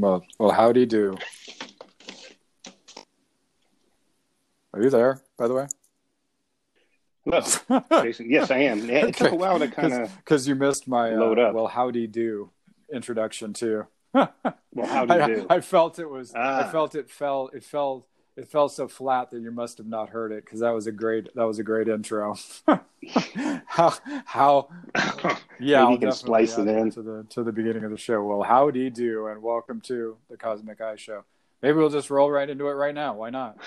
Well, well, howdy do. Are you there, by the way? Hello, Jason. Yes, I am. It took a while to kind of because you missed my load uh, up. well, howdy do introduction too. well, how do you I, do? I felt it was. I Ah. felt it fell. It fell. It fell so flat that you must have not heard it because that was a great. That was a great intro. how how yeah, Maybe you can splice it in. to the to the beginning of the show. Well, howdy do, and welcome to the Cosmic Eye Show. Maybe we'll just roll right into it right now. Why not?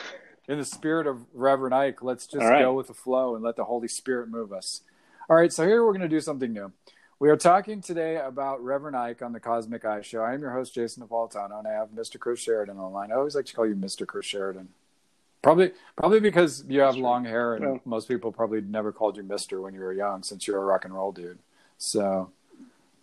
In the spirit of Reverend Ike, let's just right. go with the flow and let the Holy Spirit move us. All right, so here we're going to do something new. We are talking today about Reverend Ike on the Cosmic Eye Show. I am your host, Jason Napolitano, and I have Mr. Chris Sheridan on the line. I always like to call you Mr. Chris Sheridan. Probably, probably because you have long hair, and Well- most people probably never called you Mister when you were young, since you're a rock and roll dude. So,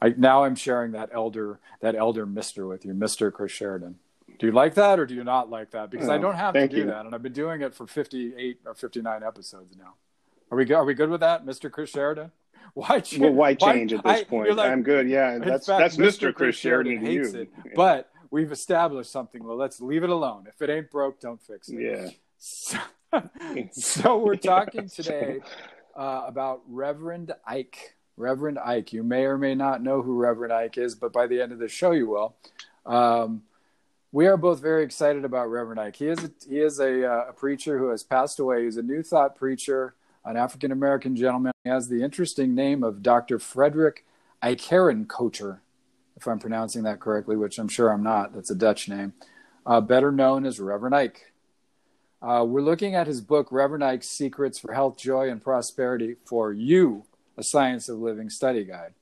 I, now I'm sharing that elder, that elder Mister with you, Mister Chris Sheridan. Do you like that, or do you not like that? Because I don't have to do you. that, and I've been doing it for 58 or 59 episodes now. Are we are we good with that, Mister Chris Sheridan? Why ch- well, why change at this I- point? like- I'm good. Yeah, that's fact, that's Mr. Chris Sheridan to hates you. it, but we've established something. Well, let's leave it alone. If it ain't broke, don't fix it. yeah. So, so we're talking today uh, about Reverend Ike. Reverend Ike. You may or may not know who Reverend Ike is, but by the end of the show, you will. Um, we are both very excited about Reverend Ike. He is a, he is a, uh, a preacher who has passed away. He's a New Thought preacher, an African American gentleman. Has the interesting name of Dr. Frederick Eikerenkoetter, if I'm pronouncing that correctly, which I'm sure I'm not. That's a Dutch name. Uh, better known as Reverend Ike. Uh, we're looking at his book, Reverend Ike's Secrets for Health, Joy, and Prosperity for You, a Science of Living Study Guide.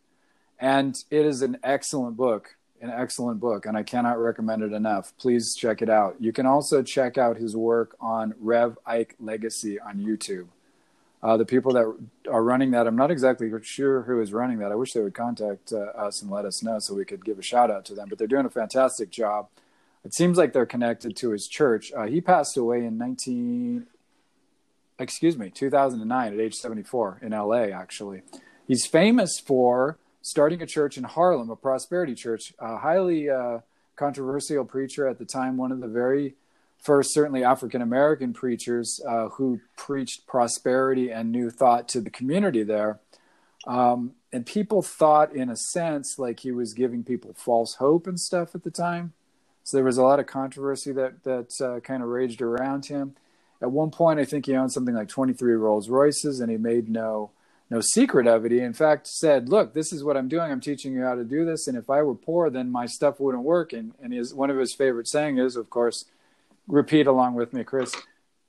And it is an excellent book, an excellent book, and I cannot recommend it enough. Please check it out. You can also check out his work on Rev Ike Legacy on YouTube. Uh, the people that are running that, I'm not exactly sure who is running that. I wish they would contact uh, us and let us know so we could give a shout out to them. But they're doing a fantastic job. It seems like they're connected to his church. Uh, he passed away in 19, excuse me, 2009 at age 74 in LA, actually. He's famous for starting a church in Harlem, a prosperity church, a highly uh, controversial preacher at the time, one of the very first, certainly African American preachers uh, who preached prosperity and new thought to the community there. Um, and people thought, in a sense, like he was giving people false hope and stuff at the time. So there was a lot of controversy that that uh, kind of raged around him. At one point, I think he owned something like 23 Rolls Royces, and he made no no secret of it. He in fact said, "Look, this is what I'm doing. I'm teaching you how to do this. And if I were poor, then my stuff wouldn't work." And and his one of his favorite saying is, of course, repeat along with me, Chris.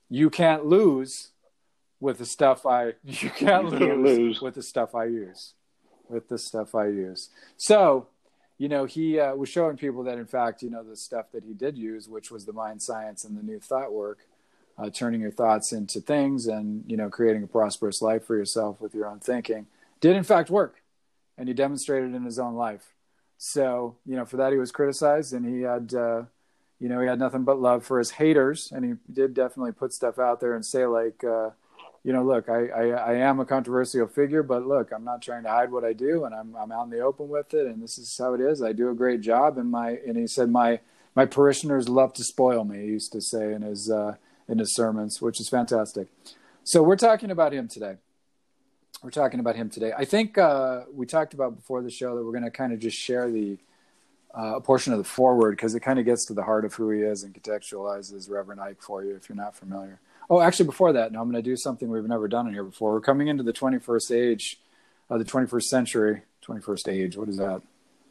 You can't lose with the stuff I. You can't, You lose, can't lose. with the stuff I use. With the stuff I use. So you know, he uh, was showing people that, in fact, you know, the stuff that he did use, which was the mind science and the new thought work, uh, turning your thoughts into things and, you know, creating a prosperous life for yourself with your own thinking, did in fact work. And he demonstrated it in his own life. So, you know, for that he was criticized and he had, uh, you know, he had nothing but love for his haters. And he did definitely put stuff out there and say, like, uh, you know, look, I, I, I am a controversial figure, but look, I'm not trying to hide what I do, and I'm I'm out in the open with it, and this is how it is. I do a great job, and my and he said my my parishioners love to spoil me. He used to say in his uh, in his sermons, which is fantastic. So we're talking about him today. We're talking about him today. I think uh, we talked about before the show that we're going to kind of just share the uh, a portion of the foreword because it kind of gets to the heart of who he is and contextualizes Reverend Ike for you if you're not familiar. Oh, actually, before that, now I'm going to do something we've never done in here before. We're coming into the 21st age, uh, the 21st century, 21st age. What is that?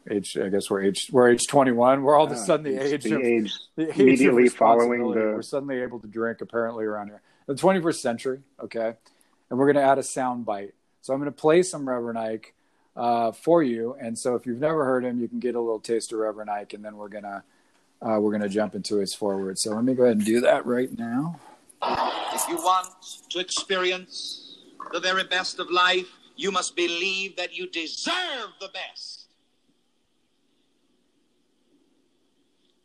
Age? I guess we're age. We're age 21. We're all of a sudden the age the of age the age immediately of following the- We're suddenly able to drink apparently around here. The 21st century, okay, and we're going to add a sound bite. So I'm going to play some Reverend Ike uh, for you, and so if you've never heard him, you can get a little taste of Reverend Ike, and then we're gonna uh, we're gonna jump into his foreword. So let me go ahead and do that right now. If you want to experience the very best of life, you must believe that you deserve the best.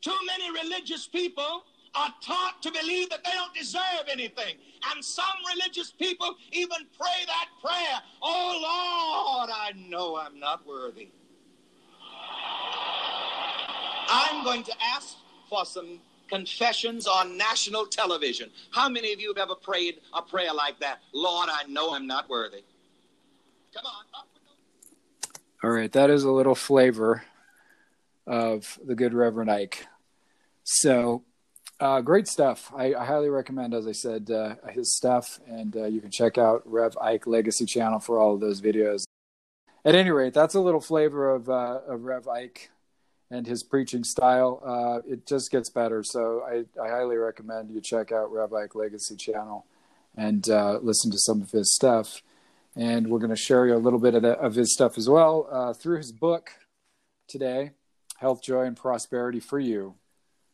Too many religious people are taught to believe that they don't deserve anything. And some religious people even pray that prayer Oh Lord, I know I'm not worthy. I'm going to ask for some confessions on national television. How many of you have ever prayed a prayer like that? Lord, I know I'm not worthy. Come on. All right, that is a little flavor of the good Reverend Ike. So, uh, great stuff. I, I highly recommend, as I said, uh, his stuff, and uh, you can check out Rev Ike Legacy Channel for all of those videos. At any rate, that's a little flavor of, uh, of Rev Ike and his preaching style. Uh, it just gets better, so I, I highly recommend you check out Rev Ike Legacy Channel and uh, listen to some of his stuff. And we're going to share you a little bit of, the, of his stuff as well through his book today, Health, Joy, and Prosperity for You,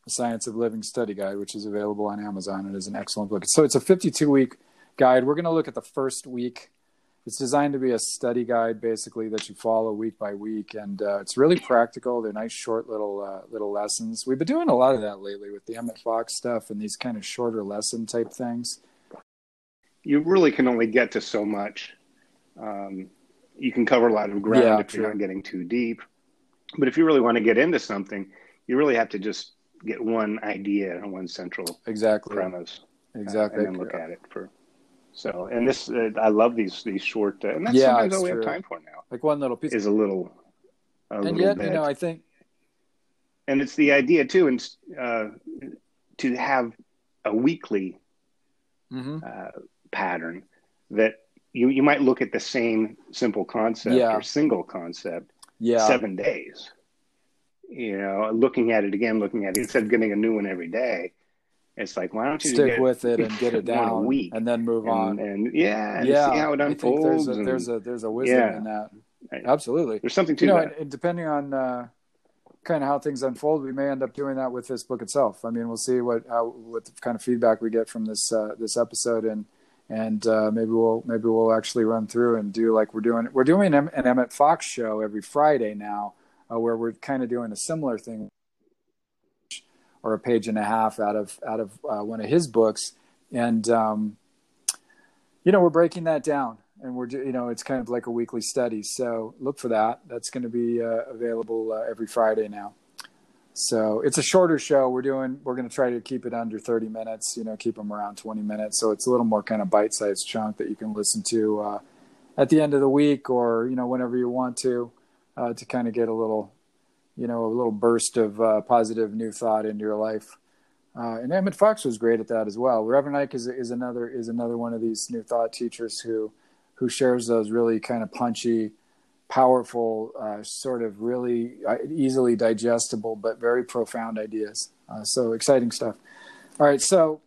a Science of Living Study Guide, which is available on Amazon. And it is an excellent book. So it's a 52 week guide. We're going to look at the first week. It's designed to be a study guide, basically, that you follow week by week, and uh, it's really practical. They're nice, short little uh, little lessons. We've been doing a lot of that lately with the Emmett Fox stuff and these kind of shorter lesson type things. You really can only get to so much. Um, you can cover a lot of ground Yeah, if you're not getting too deep. But if you really want to get into something, you really have to just get one idea and one central Exactly. premise, uh, Exactly. and then look at it for. So, and this, uh, I love these these short, uh, and that's Yeah, sometimes all we have time for now. Like one little piece. Is a little, a and little yet, bit. you know, I think and it's the idea too, and uh, to have a weekly mhm. uh, pattern that you you might look at the same simple concept Yeah. or single concept yeah, seven days. You know, looking at it again, looking at it instead of getting a new one every day. It's like why don't you stick with it and get it down week and then move and, on. and yeah, and yeah, see how it unfolds. there's a, and there's a there's a wisdom Yeah. in that. Absolutely. there's something to You know, that. and, and depending on uh, kind of how things unfold, we may end up doing that with this book itself. I mean, we'll see what how what kind of feedback we get from this uh, this episode, and and uh, maybe we'll maybe we'll actually run through and do like we're doing we're doing an an Emmett Fox show every Friday now, uh, where we're kind of doing a similar thing or a page and a half out of out of uh, one of his books, and um, you know we're breaking that down, and we're you know it's kind of like a weekly study. So look for that. That's going to be uh, available uh, every Friday now. So it's a shorter show. We're doing we're going to try to keep it under thirty minutes. You know, keep them around twenty minutes. So it's a little more kind of bite sized chunk that you can listen to uh, at the end of the week or you know whenever you want to uh, to kind of get a little you know, a little burst of uh, positive new thought into your life. Uh, and Emmett Fox was great at that as well. Reverend Ike is, is another is another one of these new thought teachers who who shares those really kind of punchy, powerful, uh, sort of really uh, easily digestible but very profound ideas. Uh, so exciting stuff. All right, so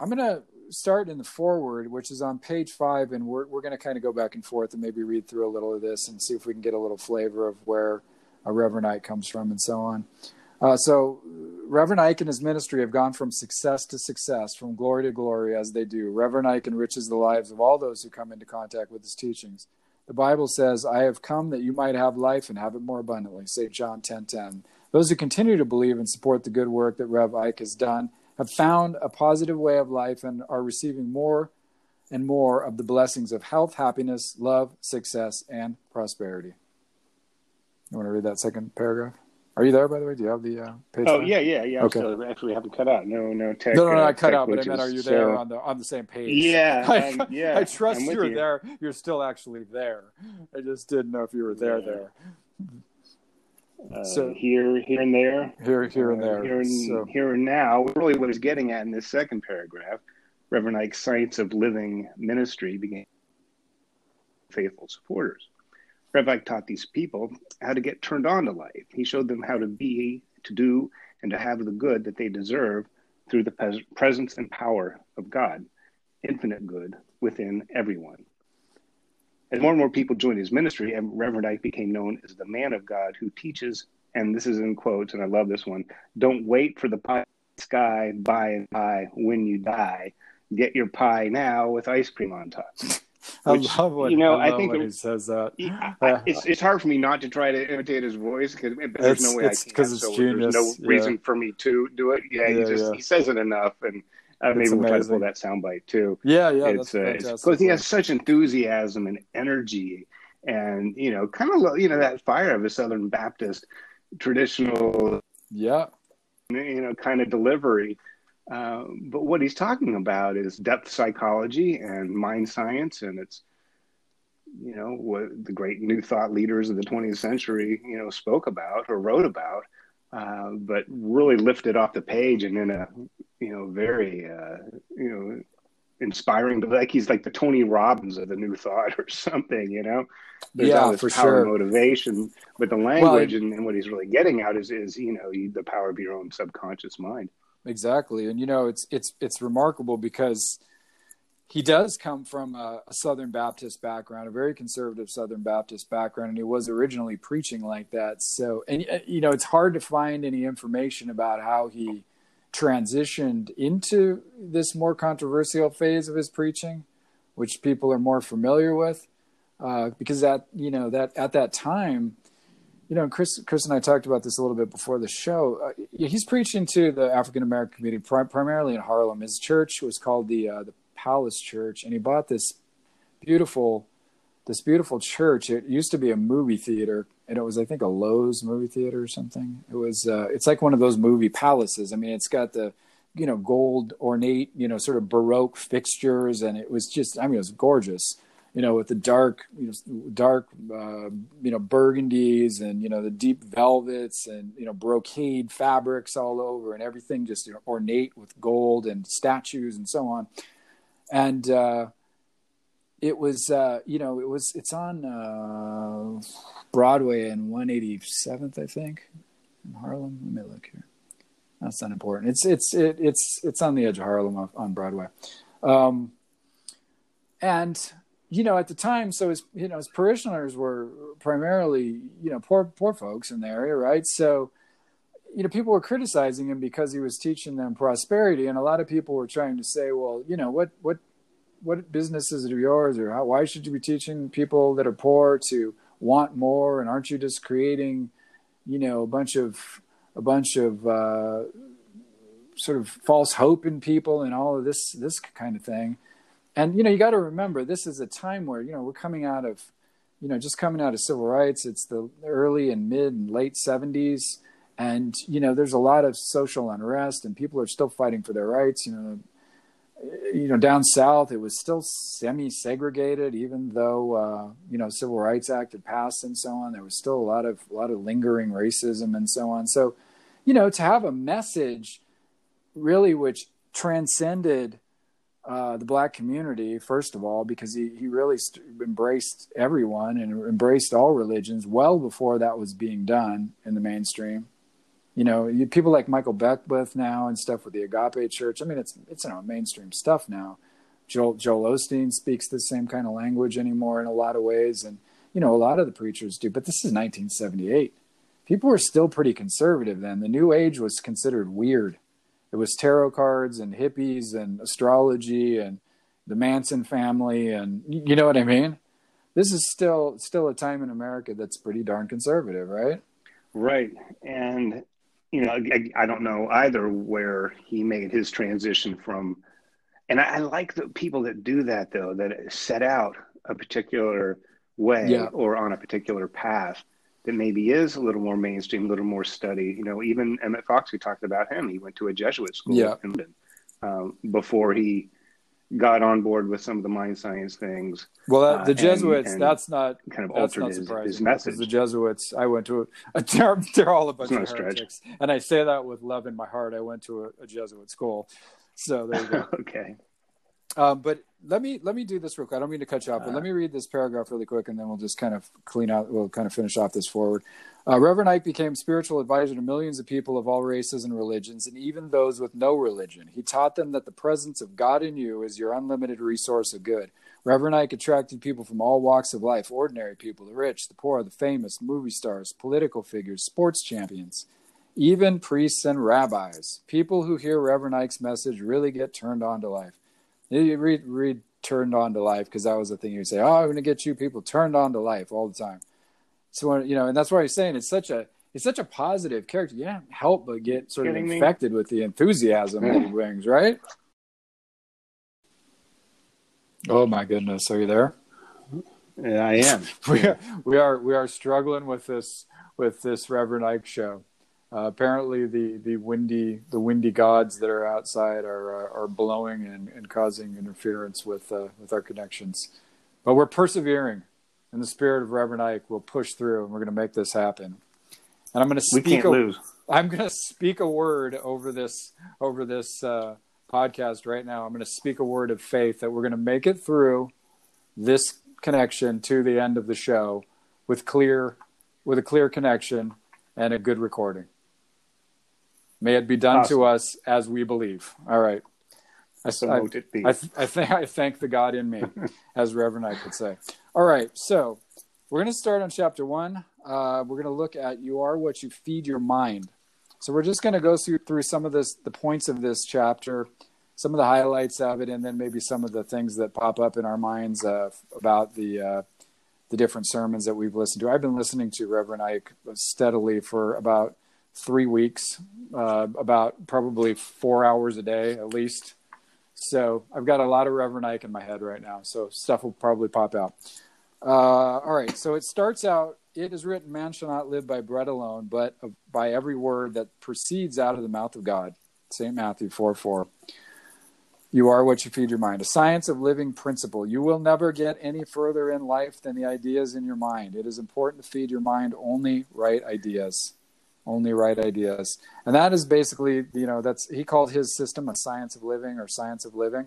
I'm gonna start in the foreword, which is on page five, and we're we're gonna kind of go back and forth and maybe read through a little of this and see if we can get a little flavor of where a Reverend Ike comes from and so on. Uh, so, Reverend Ike and his ministry have gone from success to success, from glory to glory as they do. Reverend Ike enriches the lives of all those who come into contact with his teachings. The Bible says, I have come that you might have life and have it more abundantly. St. John 10 10. Those who continue to believe and support the good work that Rev Ike has done have found a positive way of life and are receiving more and more of the blessings of health, happiness, love, success, and prosperity. You want to read that second paragraph? Are you there, by the way? Do you have the uh, page? Oh yeah, yeah, yeah. Okay. So actually, we haven't cut out. No, no tech. No, no, no, uh, I cut out, but I meant, are you there So- on the on the same page? Yeah, I, I'm- yeah, I trust you're you. there. You're still actually there. I just didn't know if you were there. Yeah. There, Uh, So- here, here, and there. here, here, and Uh, there. Here and, so, here and now. Really, what he's getting at in this second paragraph, Reverend Ike's Science of Living ministry began faithful supporters. Rev Ike taught these people how to get turned on to life. He showed them how to be, to do, and to have the good that they deserve through the pres- presence and power of God, infinite good within everyone. As more and more people joined his ministry, and Reverend Ike became known as the man of God who teaches, and this is in quotes, and I love this one don't wait for the pie the sky, by and by when you die. Get your pie now with ice cream on top. I love when, you know, I, I think it- he says that. I- uh, it's, it's hard for me not to try to imitate his voice because there's It's- no way it's I can. 'cause it's so genius, There's no yeah. reason for me to do it. Yeah, he just yeah. he says it enough, and uh, maybe we'll try to amazing. pull that soundbite too. Yeah, yeah, it's that's uh, because he has such enthusiasm and energy, and you know, kind of you know that fire of a Southern Baptist traditional Yeah. You know, kind of delivery. Uh, but what he's talking about is depth psychology and mind science, and it's you know what the great new thought leaders of the 20th century you know spoke about or wrote about uh, but really lifted off the page and in a you know very uh, you know inspiring but like he's like the tony robbins of the new thought or something you know? There's yeah for sure. motivation but the language well, and, and, what he's really getting out is is you know the power of your own subconscious mind. Exactly. And you know it's it's it's remarkable because he does come from a, a, Southern Baptist background, a very conservative Southern Baptist background, and he was originally preaching like that. So, and uh, you know, it's hard to find any information about how he transitioned into this more controversial phase of his preaching, which people are more familiar with, uh, because that you know that at that time, you know, Chris, Chris and I talked about this a little bit before the show. Uh, he's preaching to the African American community, pri- primarily in Harlem. His church was called the uh, the Palace Church, and he bought this beautiful this beautiful church. It used to be a movie theater, and it was I think a Loew's movie theater or something. It was uh, it's like one of those movie palaces. I mean, it's got the you know gold ornate you know sort of baroque fixtures, and it was just I mean it was gorgeous. You know, with the dark, you know, dark, uh, you know, burgundies and you know the deep velvets and you know brocade fabrics all over, and everything just you know, ornate with gold and statues and so on and uh, it was uh, you know it was it's on uh, Broadway and 187th I think in Harlem. Let me look here. That's not important. It's it's it, it's it's on the edge of Harlem on Broadway, um, and you know at the time, so his you know his parishioners were primarily you know poor poor folks in the area, right? So you know, people were criticizing him because he was teaching them prosperity, and a lot of people were trying to say, well, you know, what what what businesses are yours, or how, why should you be teaching people that are poor to want more, and aren't you just creating, you know, a bunch of a bunch of uh, sort of false hope in people and all of this this kind of thing, and you know, you got to remember this is a time where you know we're coming out of, you know, just coming out of civil rights. It's the early and mid and late seventies. And you know there's a lot of social unrest and people are still fighting for their rights. You know you know down south it was still semi segregated even though uh, you know civil rights act had passed and so on. There was still a lot of a lot of lingering racism and so on. So you know to have a message really which transcended uh, the black community, first of all, because he, he really st- embraced everyone and embraced all religions well before that was being done in the mainstream you know, you, people like Michael Beckwith now and stuff with the Agape Church. I mean, it's it's you know mainstream stuff now. Joel Joel Osteen speaks the same kind of language anymore in a lot of ways, and you know a lot of the preachers do. But this is 1978. People were still pretty conservative then. The New Age was considered weird. It was tarot cards and hippies and astrology and the Manson family, and you know what I mean. This is still still a time in America that's pretty darn conservative, right? Right, and you know, I, I, don't know either where he made his transition from. And I, I, like the people that do that though, that set out a particular way yeah. or on a particular path that maybe is a little more mainstream, a little more study. You know, even Emmett Fox, we talked about him. He went to a Jesuit school yeah. in London um, before he got on board with some of the mind science things. Well, uh, the Jesuits, and, and that's not kind of that's altered not. His, his message. The Jesuits, I went to a, they're, they're all a bunch of heretics, and I say that with love in my heart. I went to a, a Jesuit school, so there you go. okay. Um, but let me let me do this real quick. I don't mean to cut you off, but uh, let me read this paragraph really quick, and then we'll just kind of clean out. We'll kind of finish off this foreword. Uh, Reverend Ike became spiritual advisor to millions of people of all races and religions, and even those with no religion. He taught them that the presence of God in you is your unlimited resource of good. Reverend Ike attracted people from all walks of life ordinary people, the rich, the poor, the famous, movie stars, political figures, sports champions, even priests and rabbis. People who hear Reverend Ike's message really get turned on to life. You read, read turned on to life because that was the thing you'd say, oh, I'm going to get you people turned on to life all the time. So you know, and that's why he's saying it's such a it's such a positive character. You can't help but get sort of infected me? with the enthusiasm that he brings, right? Oh my goodness, are you there? Yeah, I am. we are we are we are struggling with this with this Reverend Ike show. Uh, apparently, the, the windy the windy gods that are outside are uh, are blowing and, and causing interference with uh, with our connections. But we're persevering, in the spirit of Reverend Ike. We'll push through, and we're going to make this happen. And I'm going to speak. We can't a, lose. I'm going to speak a word over this over this uh, podcast right now. I'm going to speak a word of faith that we're going to make it through this connection to the end of the show with clear with a clear connection and a good recording. May it be done Awesome. to us as we believe. All right. I, So I- it be. I, th- I think I thank the God in me, as Reverend I could say. All right, so we're going to start on chapter one. Uh, we're going to look at "You are what you feed your mind." So we're just going to go through through some of this, the points of this chapter, some of the highlights of it, and then maybe some of the things that pop up in our minds uh, about the uh, the different sermons that we've listened to. I've been listening to Reverend Ike steadily for about three weeks, uh, about probably four hours a day at least. So I've got a lot of Reverend Ike in my head right now. So stuff will probably pop out. Uh, all right. So it starts out. It is written, "Man shall not live by bread alone, but by every word that proceeds out of the mouth of God." Saint Matthew four four. You are what you feed your mind. A science of living principle. You will never get any further in life than the ideas in your mind. It is important to feed your mind only right ideas only right ideas. And that is basically you know that's he called his system a science of living or science of living.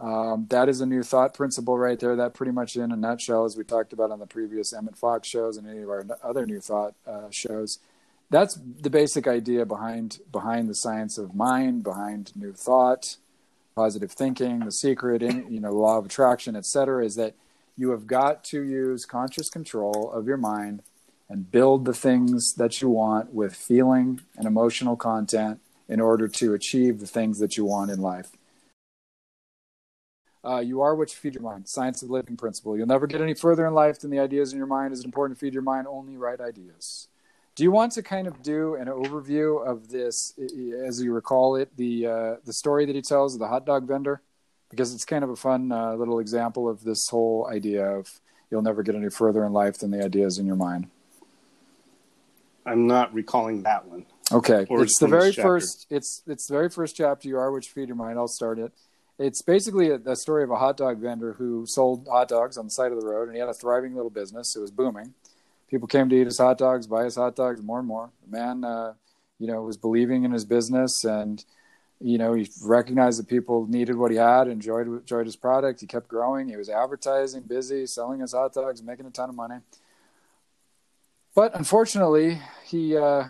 Um, that is a new thought principle right there. That pretty much in a nutshell as we talked about on the previous emmett fox shows and any of our other new thought uh, shows. That's the basic idea behind behind the science of mind behind new thought positive thinking the secret in you know law of attraction etc is that you have got to use conscious control of your mind and build the things that you want with feeling and emotional content in order to achieve the things that you want in life. Uh, you are what you feed your mind. Science of living principle. You'll never get any further in life than the ideas in your mind. It's important to feed your mind only right ideas. Do you want to kind of do an overview of this, as you recall it, the uh, the story that he tells of the hot dog vendor? Because it's kind of a fun uh, little example of this whole idea of you'll never get any further in life than the ideas in your mind. I'm not recalling that one. Okay, Or it's the very chapter. first. It's it's the very first chapter. You are what you feed your mind. I'll start it. It's basically a, a story of a hot dog vendor who sold hot dogs on the side of the road, and he had a thriving little business. It was booming. People came to eat his hot dogs, buy his hot dogs more and more. The man, uh, you know, was believing in his business, and you know, he recognized that people needed what he had, enjoyed enjoyed his product. He kept growing. He was advertising, busy, selling his hot dogs, making a ton of money. But unfortunately, he uh,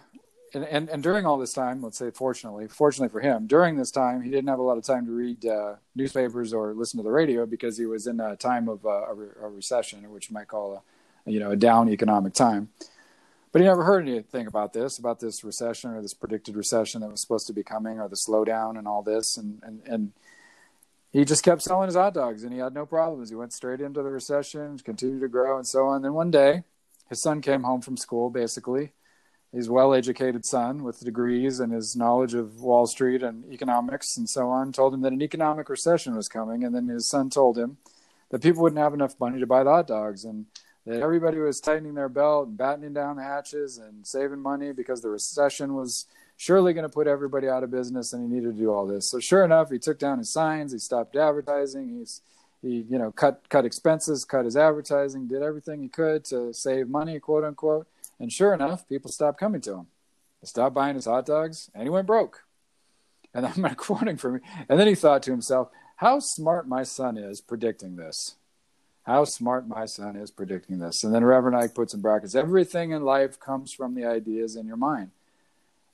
and, and and during all this time, let's say fortunately, fortunately for him, during this time, he didn't have a lot of time to read uh, newspapers or listen to the radio because he was in a time of uh, a, re- a recession, what you might call a you know a down economic time. But he never heard anything about this, about this recession or this predicted recession that was supposed to be coming, or the slowdown and all this, and and and he just kept selling his hot dogs, and he had no problems. He went straight into the recession, continued to grow, and so on. Then one day, his son came home from school, basically. He's a well educated son with degrees and his knowledge of Wall Street and economics and so on, told him that an economic recession was coming. And then his son told him that people wouldn't have enough money to buy the hot dogs and that everybody was tightening their belt and battening down the hatches and saving money because the recession was surely going to put everybody out of business and he needed to do all this. So sure enough, he took down his signs, he stopped advertising, he's he you know cut cut expenses, cut his advertising, did everything he could to save money, quote unquote. And sure enough, people stopped coming to him. They stopped buying his hot dogs, and he went broke. And I'm not quoting from. And then he thought to himself, "How smart my son is predicting this." How smart my son is predicting this. And then Reverend Ike puts in brackets, everything in life comes from the ideas in your mind.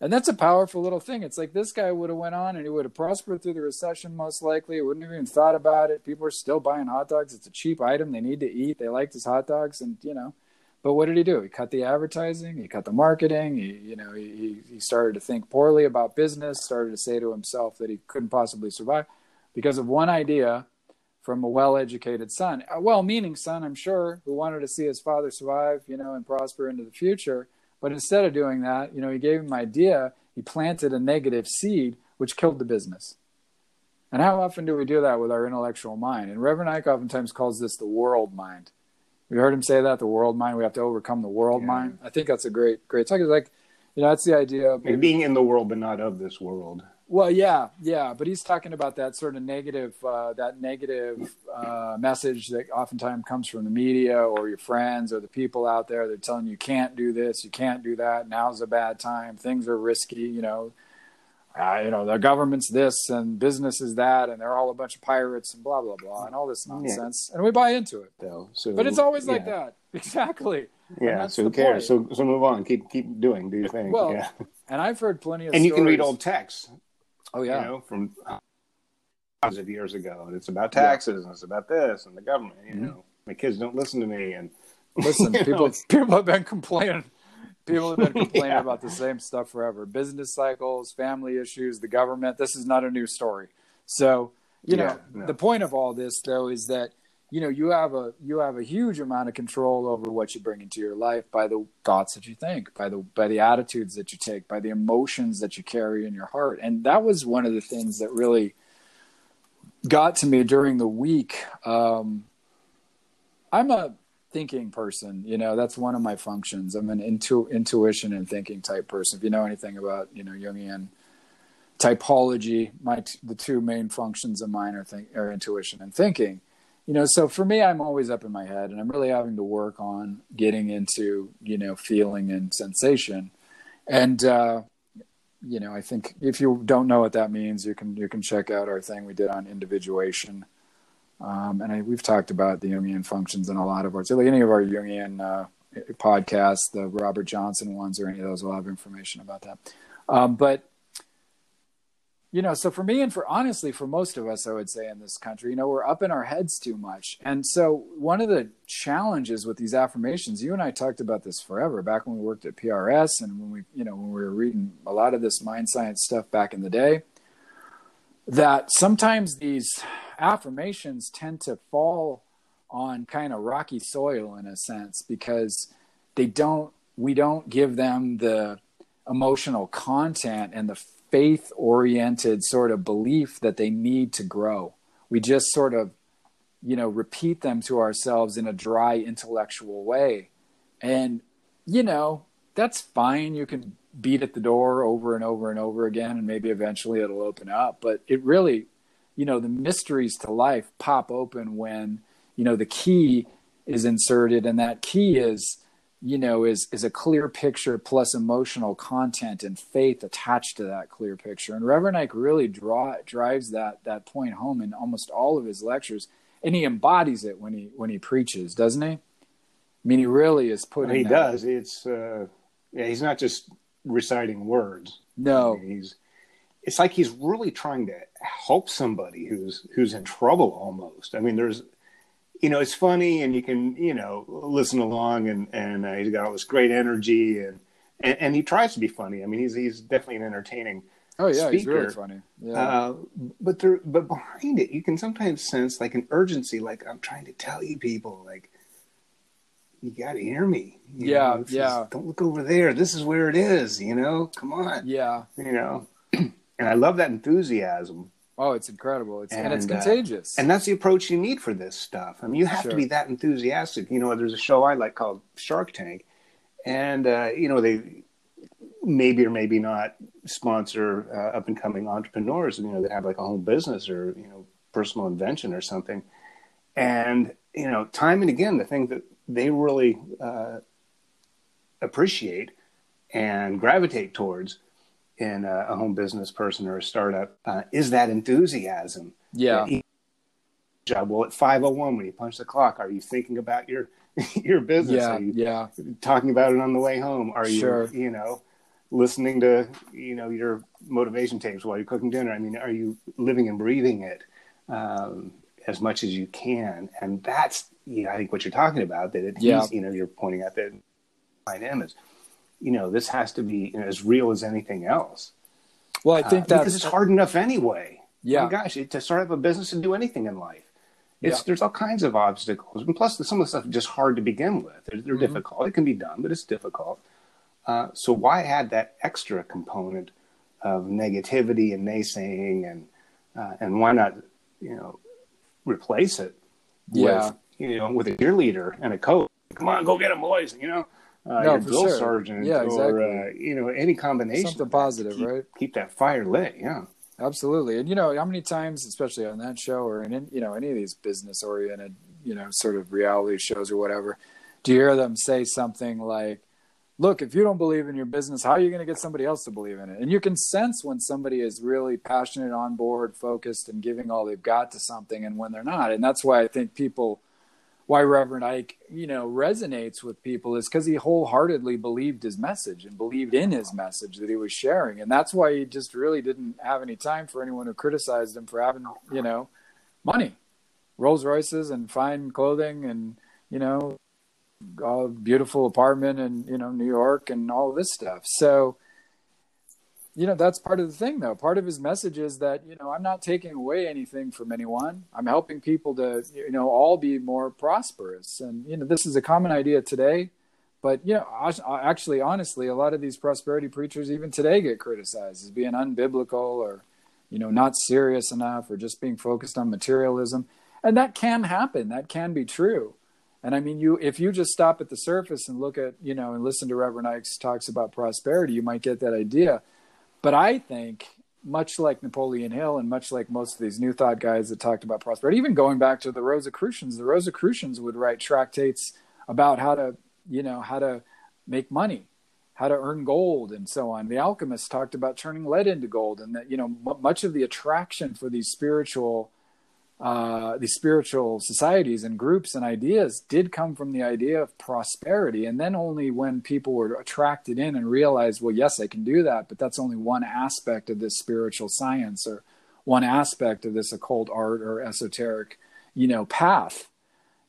And that's a powerful little thing. It's like this guy would have went on and he would have prospered through the recession most likely. He wouldn't have even thought about it. People are still buying hot dogs. It's a cheap item. They need to eat. They liked his hot dogs and you know. But what did he do? He cut the advertising, he cut the marketing, he you know, he he started to think poorly about business, started to say to himself that he couldn't possibly survive because of one idea from a well-educated son, a well-meaning son, I'm sure, who wanted to see his father survive, you know, and prosper into the future. But instead of doing that, you know, he gave him an idea. He planted a negative seed, which killed the business. And how often do we do that with our intellectual mind? And Reverend Ike oftentimes calls this the world mind. We heard him say that the world mind. We have to overcome the world Yeah. mind. I think that's a great, great talk. It's like, You know, that's the idea of Like being in the world, but not of this world. Well, yeah, yeah, but he's talking about that sort of negative, uh, that negative uh, message that oftentimes comes from the media or your friends or the people out there. They're telling you, you can't do this, you can't do that. Now's a bad time. Things are risky. You know, uh, you know the government's this and business is that, and they're all a bunch of pirates and blah blah blah and all this nonsense. And we buy into it, Though, so but it's always like that. Exactly. Yeah. So who cares? point. So so move on. Keep keep doing. Do your thing. Well, yeah. And I've heard plenty of And you can read old texts. Oh yeah. You know, from thousands of years ago, and it's about taxes and it's about this and the government. You Mm-hmm. know, my kids don't listen to me, and Listen, people know, people have been complaining. People have been complaining Yeah. about the same stuff forever. Business cycles, family issues, the government. This is not a new story. So, you Yeah, know, no. the point of all this though is that you know, you have a you have a huge amount of control over what you bring into your life by the thoughts that you think, by the by the attitudes that you take, by the emotions that you carry in your heart. And that was one of the things that really got to me during the week. Um, I'm a thinking person. You know, that's one of my functions. I'm an intu- intuition and thinking type person. If you know anything about, you know, Jungian typology, my t- the two main functions of mine are think are intuition and thinking. You know, so for me, I'm always up in my head, and I'm really having to work on getting into, you know, feeling and sensation. And uh, you know, I think if you don't know what that means, you can you can check out our thing we did on individuation. Um, and I, we've talked about the Jungian functions in a lot of our, so any of our Jungian uh, podcasts, the Robert Johnson ones, or any of those will have information about that. Um, but you know, so for me and for honestly, for most of us, I would say in this country, you know, we're up in our heads too much. And so one of the challenges with these affirmations, you and I talked about this forever back when we worked at PRS and when we, you know, when we were reading a lot of this mind science stuff back in the day, that sometimes these affirmations tend to fall on kind of rocky soil in a sense because they don't we don't give them the emotional content and the faith oriented sort of belief that they need to grow. We just sort of you know repeat them to ourselves in a dry intellectual way. And you know that's fine. You can beat at the door over and over and over again and maybe eventually it'll open up. But it really you know the mysteries to life pop open when you know the key is inserted and that key is you know is is a clear picture plus emotional content and faith attached to that clear picture and reverend ike really draw drives that that point home in almost all of his lectures and he embodies it when he when he preaches doesn't he i mean he really is putting he that- does. It's uh, yeah. He's not just reciting words. no He's it's like he's really trying to help somebody who's who's in trouble almost. I mean, there's you know, it's funny and you can, you know, listen along and and uh, he's got all this great energy and, and and he tries to be funny. I mean, he's he's definitely an entertaining oh yeah he's really funny yeah uh, but there, but behind it, you can sometimes sense like an urgency. Like I'm trying to tell you people, like you got to hear me. you Yeah, know? This is- yeah. don't look over there. This is where it is. You know, come on. yeah You know, and I love that enthusiasm, oh it's incredible it's and, it's And, uh, contagious and that's the approach you need for this stuff. I mean, you have Sure. to be that enthusiastic. You know, there's a show I like called Shark Tank, and uh, you know they maybe or maybe not sponsor uh, up and coming entrepreneurs. You know, that have like a home business or you know personal invention or something. And you know, time and again, the thing that they really uh, appreciate and gravitate towards in a, a home business person or a startup uh, is that enthusiasm. yeah job. Well, at five oh one, when you punch the clock, are you thinking about your your business? yeah Are you yeah talking about it on the way home? Are you Sure. you know listening to you know your motivation tapes while you're cooking dinner? I mean, are you living and breathing it um, as much as you can? And that's you know, I think what you're talking about. That it, Yeah. you know, you're pointing out that behind him is you know this has to be you know, as real as anything else. well i think Uh, that's because it's hard enough anyway. Yeah. My gosh, it, to start up a business and do anything in life, it's Yeah. there's all kinds of obstacles, and plus some of the stuff is just hard to begin with. They're, they're Mm-hmm. difficult. It can be done, but it's difficult. Uh, so why add that extra component of negativity and naysaying, and uh, and why not, you know, replace it Yeah. with you know with a cheerleader and a coach? Come on, go get them, boys. You know, uh, No, your drill sure. sergeant, Yeah, or exactly. uh, you know any combination. Something positive, keep- right? Keep that fire lit. Yeah. Absolutely, and you know how many times, especially on that show or in you know any of these business oriented you know sort of reality shows or whatever, do you hear them say something like, "Look, if you don't believe in your business, how are you going to get somebody else to believe in it?" And you can sense when somebody is really passionate, on board, focused, and giving all they've got to something, and when they're not. And that's why I think people, why Reverend Ike, you know, resonates with people is because he wholeheartedly believed his message and believed in his message that he was sharing, and that's why he just really didn't have any time for anyone who criticized him for having, you know, money, Rolls Royces and fine clothing, and you know, a beautiful apartment in you know New York and all this stuff. So. You know that's part of the thing, though. Part of his message is that you know I'm not taking away anything from anyone. I'm helping people to you know all be more prosperous, and you know this is a common idea today. But you know, actually, honestly, a lot of these prosperity preachers even today get criticized as being unbiblical or, you know, not serious enough or just being focused on materialism. And that can happen. That can be true. And I mean, you if you just stop at the surface and look at you know and listen to Reverend Ike's talks about prosperity, you might get that idea. But I think, much like Napoleon Hill and much like most of these New Thought guys that talked about prosperity, even going back to the Rosicrucians, the Rosicrucians would write tractates about how to you know how to make money how to earn gold and so on. The alchemists talked about turning lead into gold and that you know m- much of the attraction for these spiritual uh, these spiritual societies and groups and ideas did come from the idea of prosperity. And then only when people were attracted in and realized well yes i can do that. But that's only one aspect of this spiritual science or one aspect of this occult art or esoteric you know path.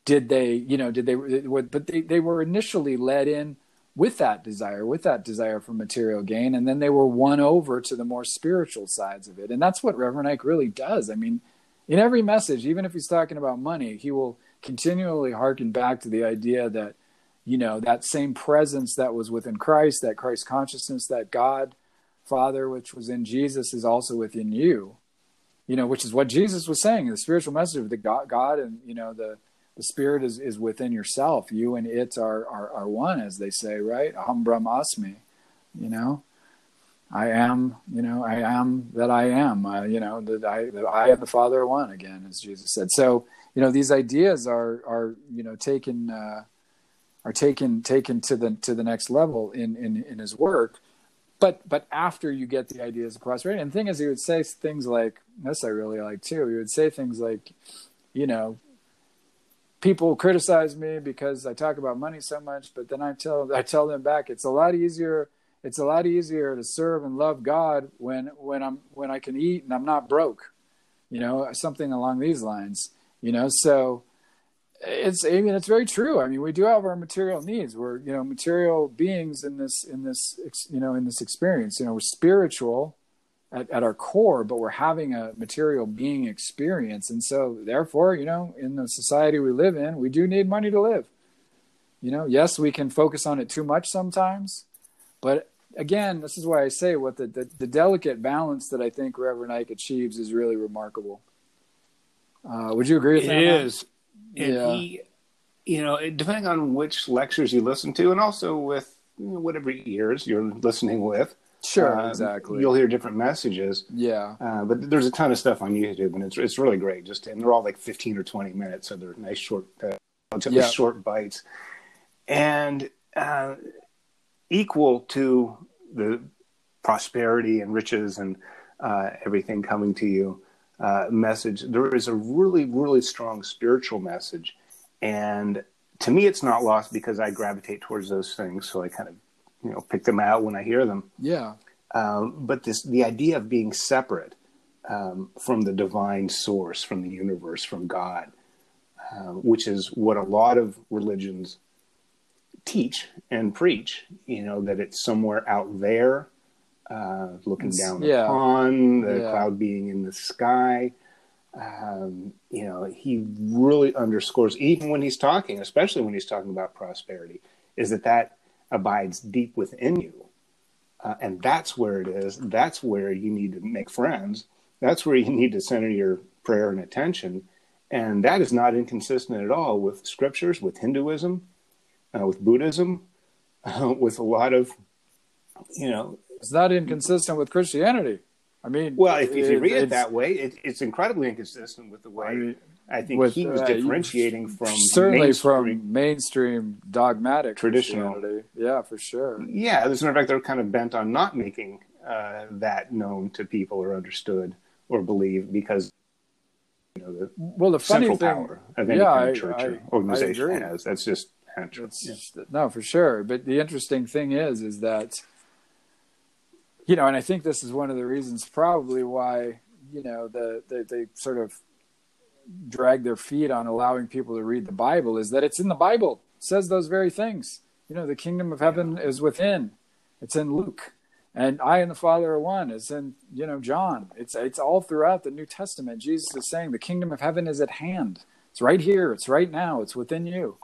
Did they you know did they but they, they were initially led in with that desire with that desire for material gain. And then they were won over to the more spiritual sides of it. And that's what reverend ike really does. I mean in every message even if he's talking about money he will continually harken back to the idea that you know that same presence that was within christ that christ consciousness that god father which was in jesus is also within you you know which is what jesus was saying the spiritual message of the god, god and you know the the spirit is, is within yourself. You and it are, are, are one, as they say, right? Aham Brahmasmi, you know, I am, you know, I am that I am, uh, you know, that I, that I and the Father are one again, as Jesus said. So, you know, these ideas are, are, you know, taken, uh, are taken, taken to the, to the next level in, in, in his work. But, but after you get the ideas of prosperity, and the thing is, he would say things like, this I really like too. He would say things like, you know, people criticize me because I talk about money so much, but then I tell I tell them back it's a lot easier it's a lot easier to serve and love God when when I'm when I can eat and I'm not broke. You know, something along these lines. You know, so it's I mean it's very true. I mean, we do have our material needs. We're, you know, material beings in this in this you know, in this experience. You know, we're spiritual at, at our core, but we're having a material being experience. And so, therefore, you know, in the society we live in, we do need money to live. You know, yes, we can focus on it too much sometimes, but again, this is why I say what the, the, the delicate balance that I think Reverend Ike achieves is really remarkable. Uh, would you agree with It that? is. And Yeah. he, you know, depending on which lectures you listen to, and also with you know, whatever ears you're listening with, Sure, uh, exactly. you'll hear different messages. Yeah, Uh, but there's a ton of stuff on YouTube, and it's it's really great. Just and they're all like 15 or 20 minutes, so they're nice short, uh, relatively Yeah. short bites, and uh, equal to the prosperity and riches and uh, everything coming to you uh, message. There is a really really strong spiritual message, and to me, it's not lost because I gravitate towards those things, so I kind of you know pick them out when I hear them. Yeah, um, but this the idea of being separate um, from the divine source, from the universe, from God, uh, which is what a lot of religions teach and preach. You know that it's somewhere out there, uh, looking It's- down yeah. pond, the Yeah. cloud being in the sky. Um, you know, he really underscores, even when he's talking, especially when he's talking about prosperity, is that that abides deep within you. Uh, and that's where it is. That's where you need to make friends. That's where you need to center your prayer and attention. And that is not inconsistent at all with scriptures, with Hinduism, uh, with Buddhism, uh, with a lot of, you know, It's not inconsistent with Christianity. I mean, well, if, if you read it that way, it, it's incredibly inconsistent with the way I mean, I think with, he was uh, differentiating from certainly mainstream- from mainstream dogmatic Traditional. Yeah, for sure. Yeah, as a matter of fact, they're kind of bent on not making uh, that known to people or understood or believed because you know the Well, the funny central thing, power of any yeah, kind of church I- or organization has. That's just natural. It's, No, for sure. But the interesting thing is, is that, you know, and I think this is one of the reasons probably why, you know, the, the they sort of drag their feet on allowing people to read the Bible is that it's in the Bible. It says those very things. You know, the kingdom of heaven is within. It's in Luke. And I and the Father are one. It's in, you know, John. It's it's all throughout the New Testament. Jesus is saying the kingdom of heaven is at hand. It's right here. It's right now. It's within you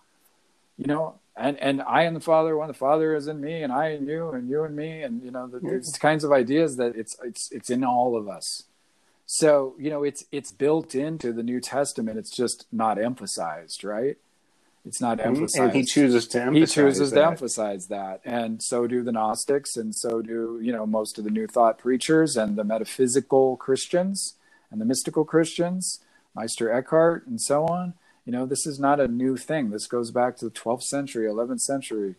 you know and and i and the father one the father is in me and i and you and you and me and you know the, these kinds of ideas that it's it's it's in all of us. So you know it's it's built into the new testament. It's just not emphasized right? It's not emphasized and he chooses to he emphasize chooses to emphasize that and so do the gnostics and so do you know most of the new thought preachers and the metaphysical christians and the mystical christians meister eckhart and so on you know this is not a new thing. This goes back to the 12th century 11th century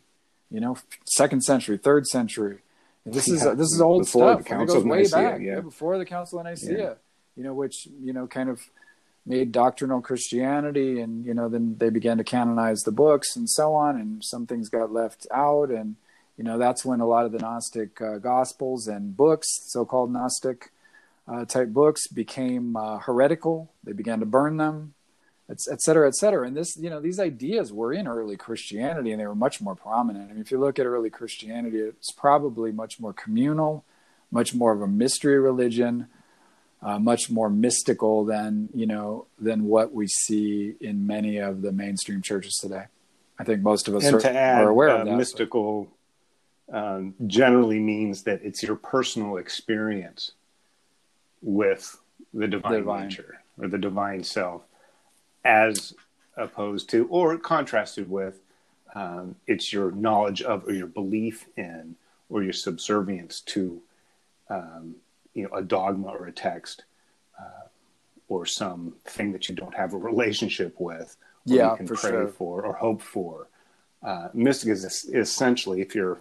you know second century third century. This is Yeah, this is old before stuff the and it goes of way Nicaea, back. yeah. before the council of nicaea Yeah. you know which you know kind of made doctrinal Christianity, and you know, then they began to canonize the books and so on, and some things got left out, and you know, that's when a lot of the Gnostic uh, Gospels and books, so-called Gnostic uh, type books, became uh, heretical. They began to burn them, et, et cetera, et cetera. And this, you know, these ideas were in early Christianity, and they were much more prominent. I mean, if you look at early Christianity, it's probably much more communal, much more of a mystery religion uh, much more mystical than you know than what we see in many of the mainstream churches today. I think most of us are, add, are aware uh, of that. mystical um, generally means that it's your personal experience with the divine, Divine. nature or the divine self, as opposed to or contrasted with um, it's your knowledge of or your belief in or your subservience to um, you know a dogma or a text uh, or some thing that you don't have a relationship with or Yeah, you can for pray sure. for or hope for. Uh, mystic is es- essentially if you're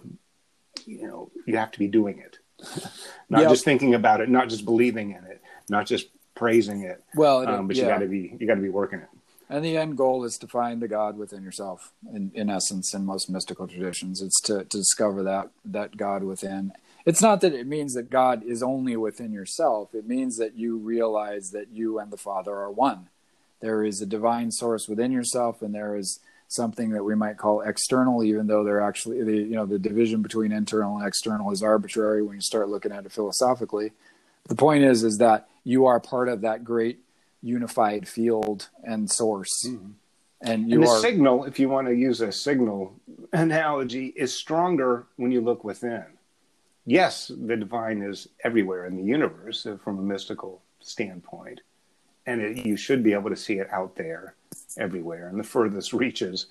you know you have to be doing it. Not Yeah. just thinking about it not just believing in it not just praising it. Well, it- um, but you got to be you got to be working it And the end goal is to find the God within yourself. In, in essence, in most mystical traditions, it's to, to discover that that God within. It's not that it means that God is only within yourself. It means that you realize that you and the Father are one. There is a divine source within yourself, and there is something that we might call external, even though they're actually the you know the division between internal and external is arbitrary when you start looking at it philosophically. The point is, is that you are part of that great unified field and source, and you and the are signal if you want to use a signal analogy is stronger when you look within. Yes the divine is everywhere in the universe uh, from a mystical standpoint and it, you should be able to see it out there everywhere in the furthest reaches.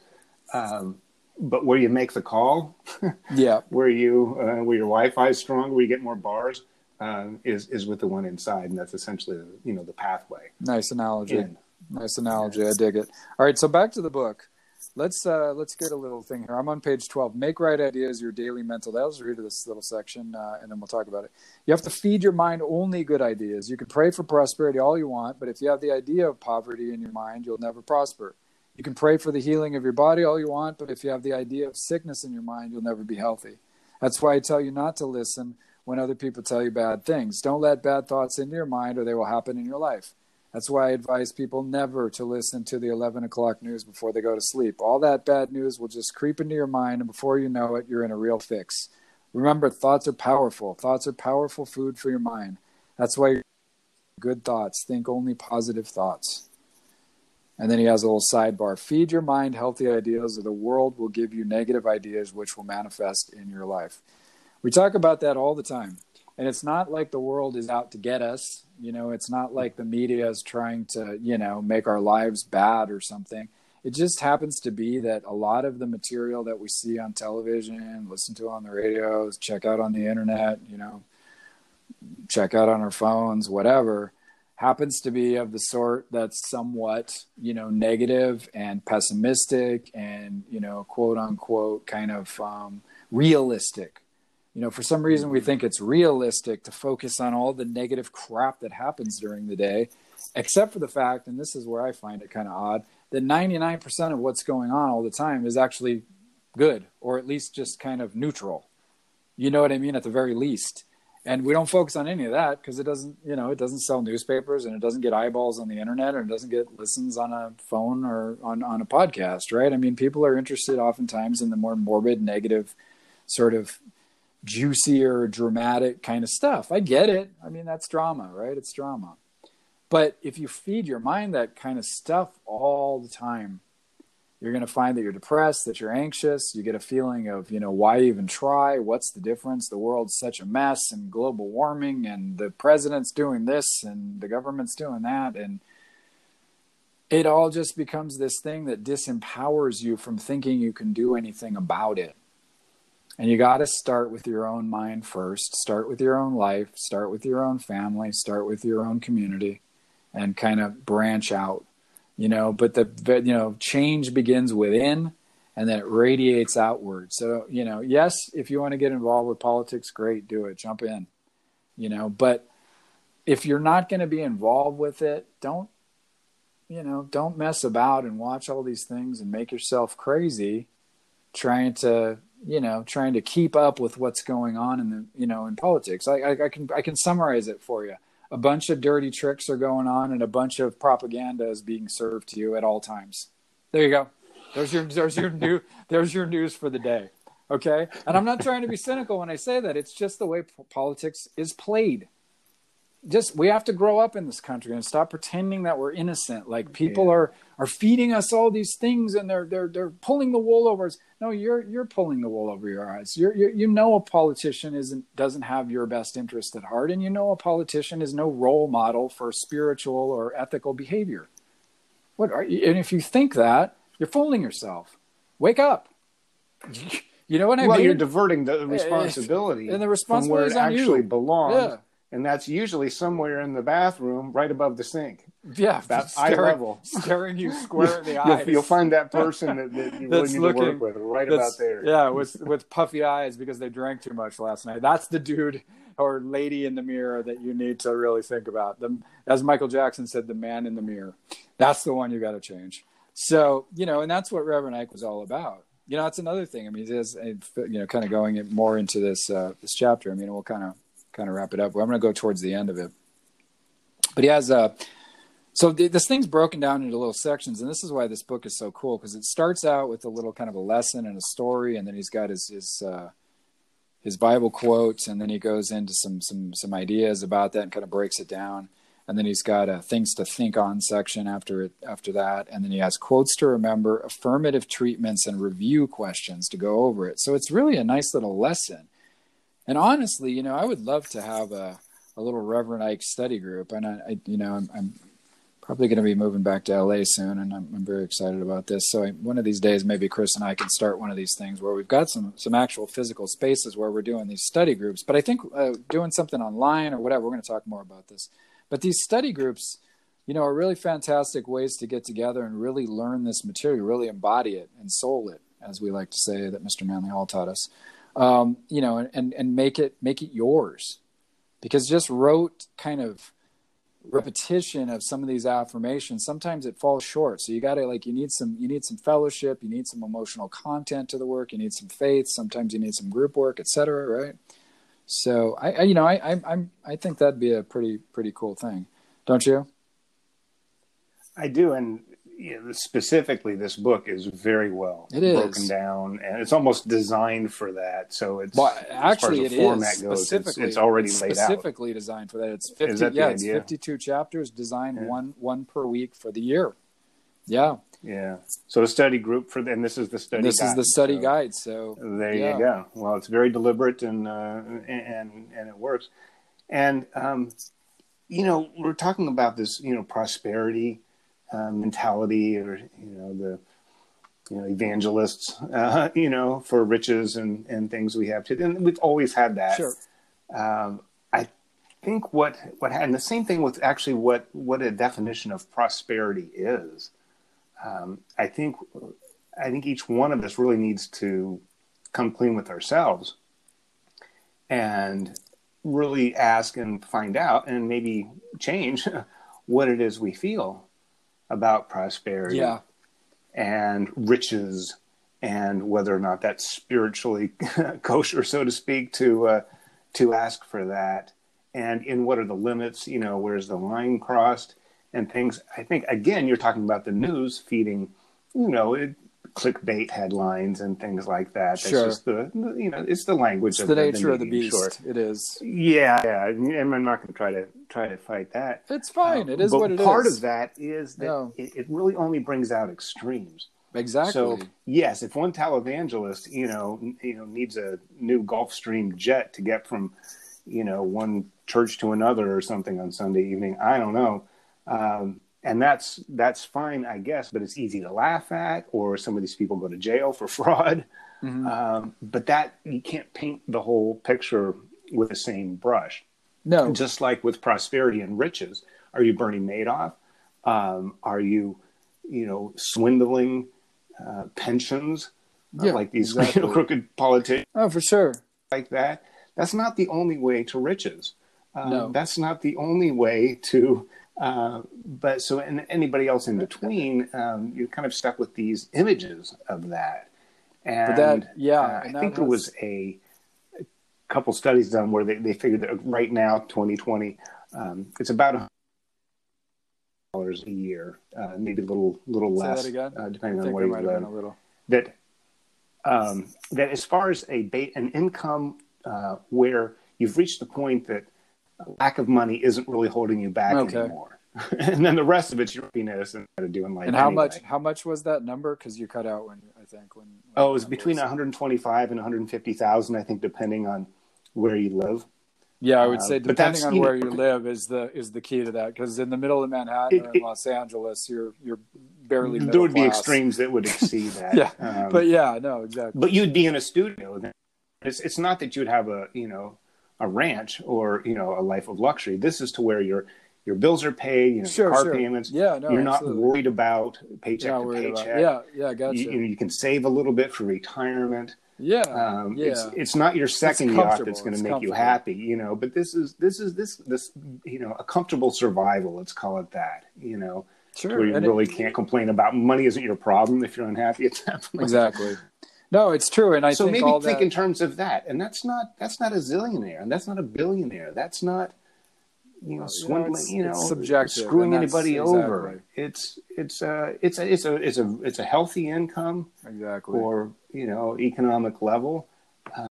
Um, but where you make the call yeah. where you uh, where your wi-fi is strong where you get more bars um, is is with the one inside and that's essentially you know the pathway nice analogy. in. Nice analogy. I dig it. All right, so back to the book. Let's uh, let's get a little thing here. I'm on page 12. Make right ideas your daily mental. I'll just read this little section, uh, and then we'll talk about it. You have to feed your mind only good ideas. You can pray for prosperity all you want, but if you have the idea of poverty in your mind, you'll never prosper. You can pray for the healing of your body all you want, but if you have the idea of sickness in your mind, you'll never be healthy. That's why I tell you not to listen when other people tell you bad things. Don't let bad thoughts into your mind, or they will happen in your life. That's why I advise people never to listen to the 11 o'clock news before they go to sleep. All that bad news will just creep into your mind, and before you know it, you're in a real fix. Remember, thoughts are powerful. Thoughts are powerful food for your mind. That's why good thoughts. Think only positive thoughts. And then he has a little sidebar feed your mind healthy ideas, or the world will give you negative ideas, which will manifest in your life. We talk about that all the time. And it's not like the world is out to get us. You know, it's not like the media is trying to, you know, make our lives bad or something. It just happens to be that a lot of the material that we see on television, listen to on the radios, check out on the internet, you know, check out on our phones, whatever, happens to be of the sort that's somewhat, you know, negative and pessimistic and, you know, quote unquote, kind of um, realistic. You know, for some reason, we think it's realistic to focus on all the negative crap that happens during the day, except for the fact, and this is where I find it kind of odd, that 99% of what's going on all the time is actually good or at least just kind of neutral. You know what I mean? At the very least and we don't focus on any of that because it doesn't you know it doesn't sell newspapers and it doesn't get eyeballs on the internet or it doesn't get listens on a phone or on, on a podcast right i mean people are interested oftentimes in the more morbid negative sort of juicier dramatic kind of stuff i get it i mean that's drama right it's drama but if you feed your mind that kind of stuff all the time you're going to find that you're depressed, that you're anxious. You get a feeling of, you know, why even try? What's the difference? The world's such a mess and global warming and the president's doing this and the government's doing that. And it all just becomes this thing that disempowers you from thinking you can do anything about it. And you got to start with your own mind first, start with your own life, start with your own family, start with your own community, and kind of branch out you know but the you know change begins within and then it radiates outward. So you know yes if you want to get involved with politics great do it. Jump in you know but if you're not going to be involved with it don't you know don't mess about and watch all these things and make yourself crazy trying to you know trying to keep up with what's going on in the you know in politics I, I, I can i can summarize it for you a bunch of dirty tricks are going on and a bunch of propaganda is being served to you at all times. There you go. There's your there's your new there's your news for the day. Okay? And I'm not trying to be cynical when I say that. It's just the way politics is played. Just we have to grow up in this country and stop pretending that we're innocent. Like people yeah. are are feeding us all these things and they're they're they're pulling the wool over us. No, you're you're pulling the wool over your eyes. You're, you're, you know a politician isn't doesn't have your best interest at heart, and you know a politician is no role model for spiritual or ethical behavior. What are you, and if you think that, you're fooling yourself. Wake up. You know what I well, mean? Well, you're diverting the eh, responsibility and the responsibility from where it actually belongs. Yeah and that's usually somewhere in the bathroom, right above the sink. Yeah, that's staring, eye level, staring you square in the eyes. You'll, you'll find that person that, that you really need looking, to work with, right about there. Yeah, with with puffy eyes because they drank too much last night. That's the dude or lady in the mirror that you need to really think about. The, as Michael Jackson said, the man in the mirror. That's the one you got to change. So you know, and that's what Reverend Ike was all about. You know, that's another thing. I mean, is you know, kind of going more into this uh, this chapter. I mean, we'll kind of kind of wrap it up. I'm going to go towards the end of it. But he has a. Uh, so th- this thing's broken down into little sections, and this is why this book is so cool because it starts out with a little kind of a lesson and a story, and then he's got his his uh, his Bible quotes, and then he goes into some some some ideas about that and kind of breaks it down, and then he's got a things to think on section after it after that, and then he has quotes to remember, affirmative treatments, and review questions to go over it. So it's really a nice little lesson, and honestly, you know, I would love to have a, a little Reverend Ike study group. And I, I you know, I'm, I'm probably going to be moving back to LA soon, and I'm, I'm very excited about this. So I, one of these days, maybe Chris and I can start one of these things where we've got some some actual physical spaces where we're doing these study groups. But I think uh, doing something online or whatever, we're going to talk more about this. But these study groups, you know, are really fantastic ways to get together and really learn this material, really embody it and soul it, as we like to say that Mr. Manly Hall taught us um, you know, and and make it make it yours, because just rote kind of repetition of some of these affirmations sometimes it falls short. So you got to like you need some you need some fellowship you need some emotional content to the work you need some faith sometimes you need some group work etc right? So I, I, you know I, I i'm i think that'd be a pretty pretty cool thing. Don't you? I do and you know, specifically this book is very well it broken is. down and it's almost designed for that so it's well, actually as as format goes it's, it's, already it's laid specifically out. designed for that it's 50 that yeah it's 52 chapters designed yeah. one one per week for the year yeah yeah so a study group for and this is the study this guide, is the study so guide so there yeah. you go well it's very deliberate and uh, and and it works and um you know we're talking about this you know prosperity uh, mentality or you know the you know evangelists, uh, you know, for riches and and things we have to. And we've always had that. Sure. Um, I think what what and the same thing with actually what what a definition of prosperity is. Um, I think I think each one of us really needs to come clean with ourselves and really ask and find out and maybe change what it is we feel about prosperity Yeah. and riches and whether or not that's spiritually kosher so to speak to uh, to ask for that. And in what are the limits? You know where's the line crossed and things? I think again you're talking about the news feeding you know it, clickbait headlines and things like that that's Sure. just the you know it's the language It's of the nature of the beast. It is. Yeah, yeah, and I'm not going to try to try to fight that. It's fine. It is what it is. part of that is that No. it, it really only brings out extremes. Exactly. So yes, if one televangelist, you know, you know, needs a new Gulfstream jet to get from, you know, one church to another or something on Sunday evening, I don't know, um, and that's that's fine, I guess. But it's easy to laugh at, or some of these people go to jail for fraud. Mhm. Um, but that you can't paint the whole picture with the same brush no. just like with prosperity and riches are you bernie madoff um, are you you know swindling uh, pensions uh, Yeah, like these you know, crooked politicians oh, for sure. like that that's not the only way to riches uh, No. that's not the only way to uh, but so and anybody else in between um, you're kind of stuck with these images of that. And that- yeah, uh, and i think there was- was a couple studies done where they, they figured that right now 2020 um, it's about dollars a year uh, maybe a little little less uh, depending on there you a little. that um, that as far as a ba- an income uh, where you've reached the point that lack of money isn't really holding you back Okay. anymore, and then the rest of it's your happiness and how to do in life. And how anyway. much? How much was that number? Because you cut out when I think when. when Oh, it was between 125 and 150,000, I think, depending on where you live. Yeah, I would Uh, say depending on you where know- you live is the is the key to that. Because in the middle of Manhattan It- or in it- Los Angeles, you're you're barely there would be extremes that would exceed that. Yeah, Um, But yeah, no, exactly. but you'd be in a studio. then. It's it's not that you'd have a you know a ranch or you know a life of luxury. This is to where your your bills are paid, you know, Sure, car sure. payments. Yeah, no, you're not worried about paycheck to worried about- paycheck. yeah, yeah, gotcha. You, you know, you can save a little bit for retirement. yeah, Um, yeah. it's, it's not your second yacht that's going to make you happy, you know. But this is this is this this you know a comfortable survival. Let's call it that. You know, sure. where you and it- really can't complain about money. Isn't your problem if you're unhappy at that point. exactly. No, it's true, and I so think maybe think that. in terms of that, and that's not that's not a zillionaire, and that's not a billionaire. That's not you know swindling. You know, it's subjective, screwing and that's- anybody over. It's it's a it's a it's a it's a it's a healthy income exactly. or you know economic level. Uh,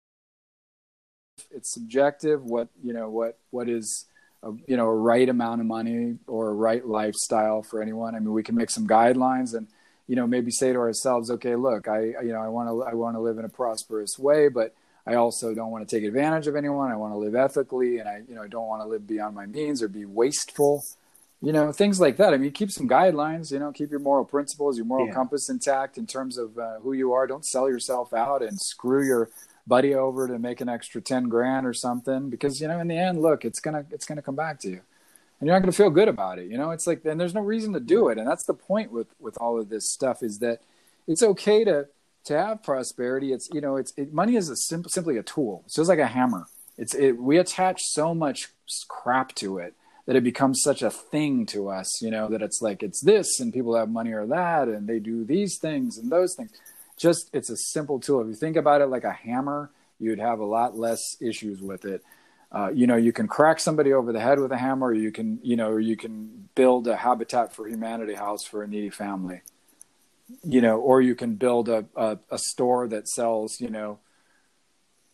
it's subjective what you know what what is a, you know a right amount of money or a right lifestyle for anyone i mean we can make some guidelines and you know maybe say to ourselves okay look i you know i want to i want to live in a prosperous way but i also don't want to take advantage of anyone. I want to live ethically and i you know i don't want to live beyond my means or be wasteful you know things like that. I mean keep some guidelines you know keep your moral principles your moral Yeah. compass intact in terms of uh, who you are. Don't sell yourself out and screw your buddy over to make an extra 10 grand or something because you know in the end look it's gonna it's gonna come back to you and you're not gonna feel good about it you know? It's like then there's no reason to do it. And that's the point with with all of this stuff is that it's okay to to have prosperity. It's you know it's it, money is a sim- simply a tool. It's just like a hammer. It's it, we attach so much crap to it that it becomes such a thing to us you know that it's like it's this and people have money or that and they do these things and those things. Just it's a simple tool. If you think about it like a hammer you'd have a lot less issues with it uh, you know you can crack somebody over the head with a hammer or you can you know you can build a habitat for humanity house for a needy family. You know or you can build a, a, a store that sells you know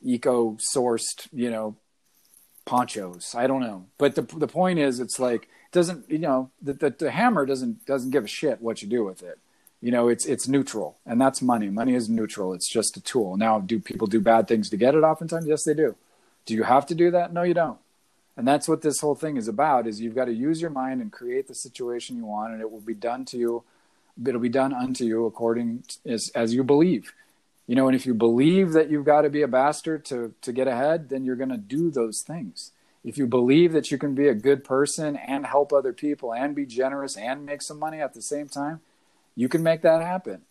eco sourced you know ponchos. I don't know. But the the point is it's like doesn't you know the, the, the hammer doesn't doesn't give a shit what you do with it. You know it's it's neutral and that's money. Money is neutral. It's just a tool. Now do people do bad things to get it oftentimes? Yes they do do you have to do that? No you don't. And that's what this whole thing is about is you've got to use your mind and create the situation you want and it will be done to you it'll be done unto you according to, as as you believe. You know and if you believe that you've got to be a bastard to to get ahead then you're going to do those things. If you believe that you can be a good person and help other people and be generous and make some money at the same time you can make that happen.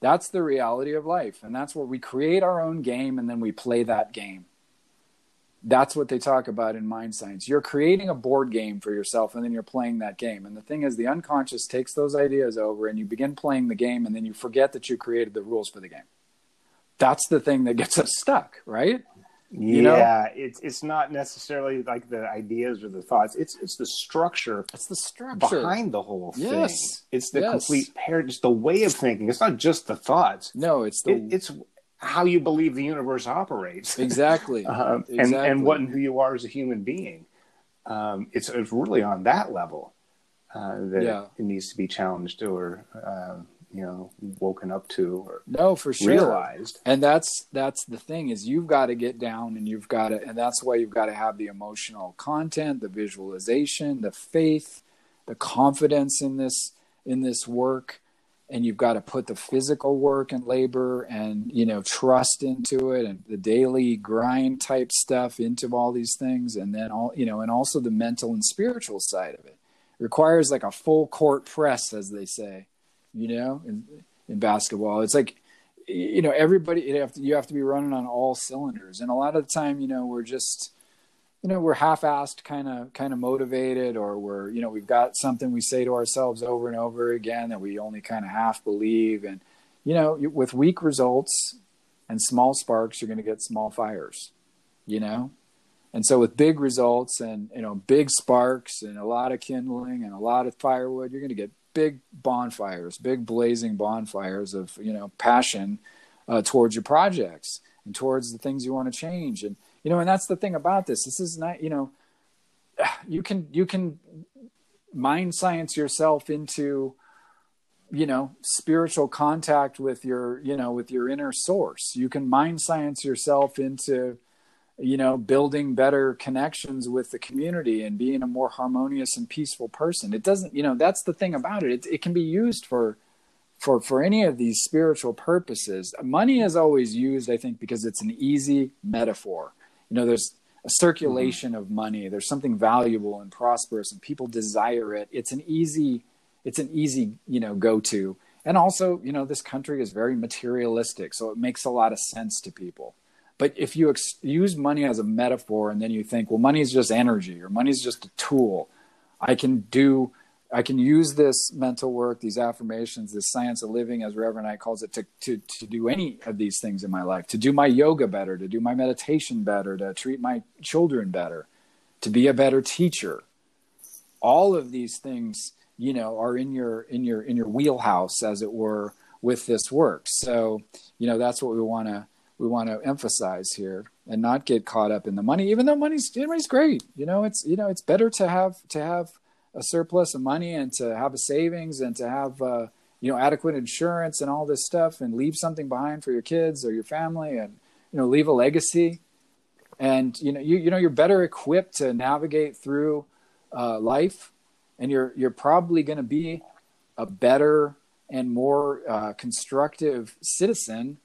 That's the reality of life and that's where we create our own game and then we play that game that's what they talk about in mind science. You're creating a board game for yourself and then you're playing that game. And the thing is, the unconscious takes those ideas over and you begin playing the game and then you forget that you created the rules for the game. That's the thing that gets us stuck, right? You yeah, know? it's it's not necessarily like the ideas or the thoughts. It's it's the structure. It's the structure behind the whole thing. Yes, it's the yes. complete pair. Just the way of thinking. It's not just the thoughts. No, it's the it, it's how you believe the universe operates. Exactly. um, exactly. And, and what and who you are as a human being. Um, it's, it's really on that level uh, that Yeah. it needs to be challenged or, uh, you know, woken up to or no, for sure. realized. And that's that's the thing is you've got to get down and you've got to and that's why you've got to have the emotional content, the visualization, the faith, the confidence in this in this work and you've got to put the physical work and labor and you know trust into it and the daily grind type stuff into all these things and then all you know and also the mental and spiritual side of it, it requires like a full court press as they say you know in, in basketball. It's like you know everybody you have to you have to be running on all cylinders. And a lot of the time you know we're just you know we're half-assed kind of kind of motivated or we're you know we've got something we say to ourselves over and over again that we only kind of half believe. And you know with weak results and small sparks you're going to get small fires you know? And so with big results and you know big sparks and a lot of kindling and a lot of firewood you're going to get big bonfires big blazing bonfires of you know passion uh, towards your projects and towards the things you want to change. And you know and that's the thing about this. This is not you know you can you can mind science yourself into you know spiritual contact with your you know with your inner source. You can mind science yourself into you know building better connections with the community and being a more harmonious and peaceful person. It doesn't you know that's the thing about it. It, it can be used for for for any of these spiritual purposes. Money is always used i think because it's an easy metaphor you know there's a circulation mm-hmm. of money there's something valuable and prosperous and people desire it. It's an easy it's an easy you know go to and also you know this country is very materialistic so it makes a lot of sense to people. But if you ex- use money as a metaphor and then you think well money is just energy or money is just a tool. I can do I can use this mental work, these affirmations, this science of living, as Reverend Ike calls it, to, to, to do any of these things in my life, to do my yoga better, to do my meditation better, to treat my children better, to be a better teacher. All of these things, you know, are in your in your in your wheelhouse, as it were, with this work. So, you know, that's what we want to we want to emphasize here and not get caught up in the money, even though money's money's great. You know, it's you know, it's better to have to have a surplus of money and to have a savings and to have uh, you know adequate insurance and all this stuff and leave something behind for your kids or your family and you know leave a legacy. And you know you you know you're better equipped to navigate through uh, life and you're you're probably going to be a better and more uh, constructive citizen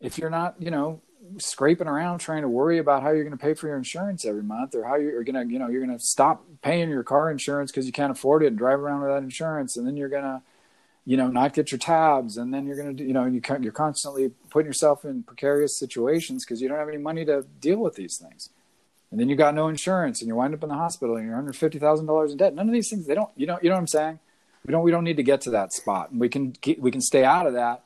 if you're not you know scraping around trying to worry about how you're going to pay for your insurance every month or how you're going to you know you're going to stop paying your car insurance because you can't afford it and drive around without insurance. And then you're going to you know not get your tabs. And then you're going to you know you you're constantly putting yourself in precarious situations because you don't have any money to deal with these things. And then you got no insurance and you wind up in the hospital and you're under fifty thousand dollars in debt. None of these things they don't you know you know what i'm saying? We don't we don't need to get to that spot. And we can we can stay out of that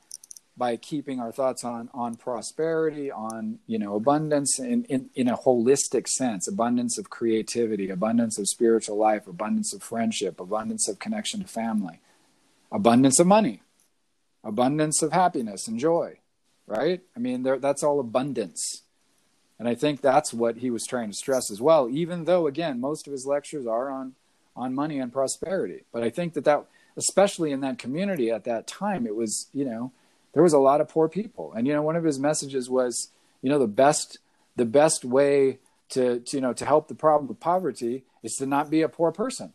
by keeping our thoughts on on prosperity on you know abundance in, in in a holistic sense abundance of creativity abundance of spiritual life abundance of friendship abundance of connection to family abundance of money abundance of happiness and joy right? I mean there, that's all abundance. And i think that's what he was trying to stress as well even though again most of his lectures are on on money and prosperity. But i think that that especially in that community at that time it was you know there was a lot of poor people. And you know one of his messages was you know the best the best way to, to you know to help the problem of poverty is to not be a poor person.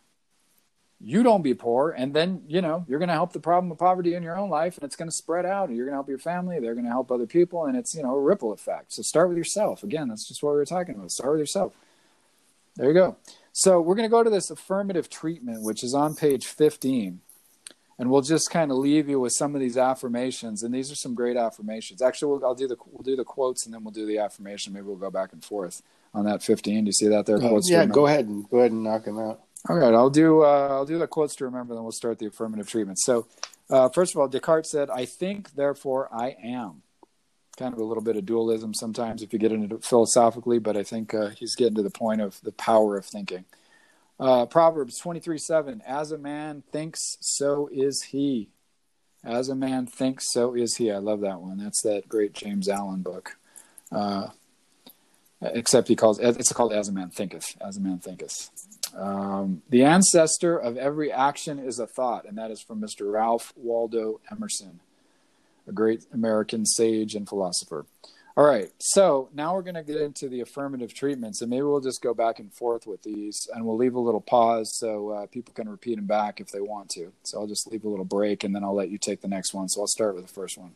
You don't be poor and then you know you're going to help the problem of poverty in your own life and it's going to spread out and you're going to help your family they're going to help other people and it's you know a ripple effect. So start with yourself. Again that's just what we were talking about. Start with yourself. There you go. So we're going to go to this affirmative treatment which is on page 15 and we'll just kind of leave you with some of these affirmations and these are some great affirmations actually we'll, i'll do the we'll do the quotes and then we'll do the affirmation maybe we'll go back and forth on that 15 do you see that there Uh, yeah, go ahead and go ahead and knock them out. All right, I'll do uh, I'll do the quotes to remember, then we'll start the affirmative treatment. So, uh, first of all, Descartes said, "I think, therefore I am." Kind of a little bit of dualism sometimes if you get into it philosophically, but I think uh, he's getting to the point of the power of thinking. Uh, Proverbs twenty three seven: As a man thinks, so is he. As a man thinks, so is he. I love that one. That's that great James Allen book. Uh, except he calls it's called "As a Man Thinketh." As a Man Thinketh. Um, the ancestor of every action is a thought, and that is from Mr. Ralph Waldo Emerson, a great American sage and philosopher. All right, so now we're going to get into the affirmative treatments, and maybe we'll just go back and forth with these, and we'll leave a little pause so uh, people can repeat them back if they want to. So I'll just leave a little break, and then I'll let you take the next one. So I'll start with the first one.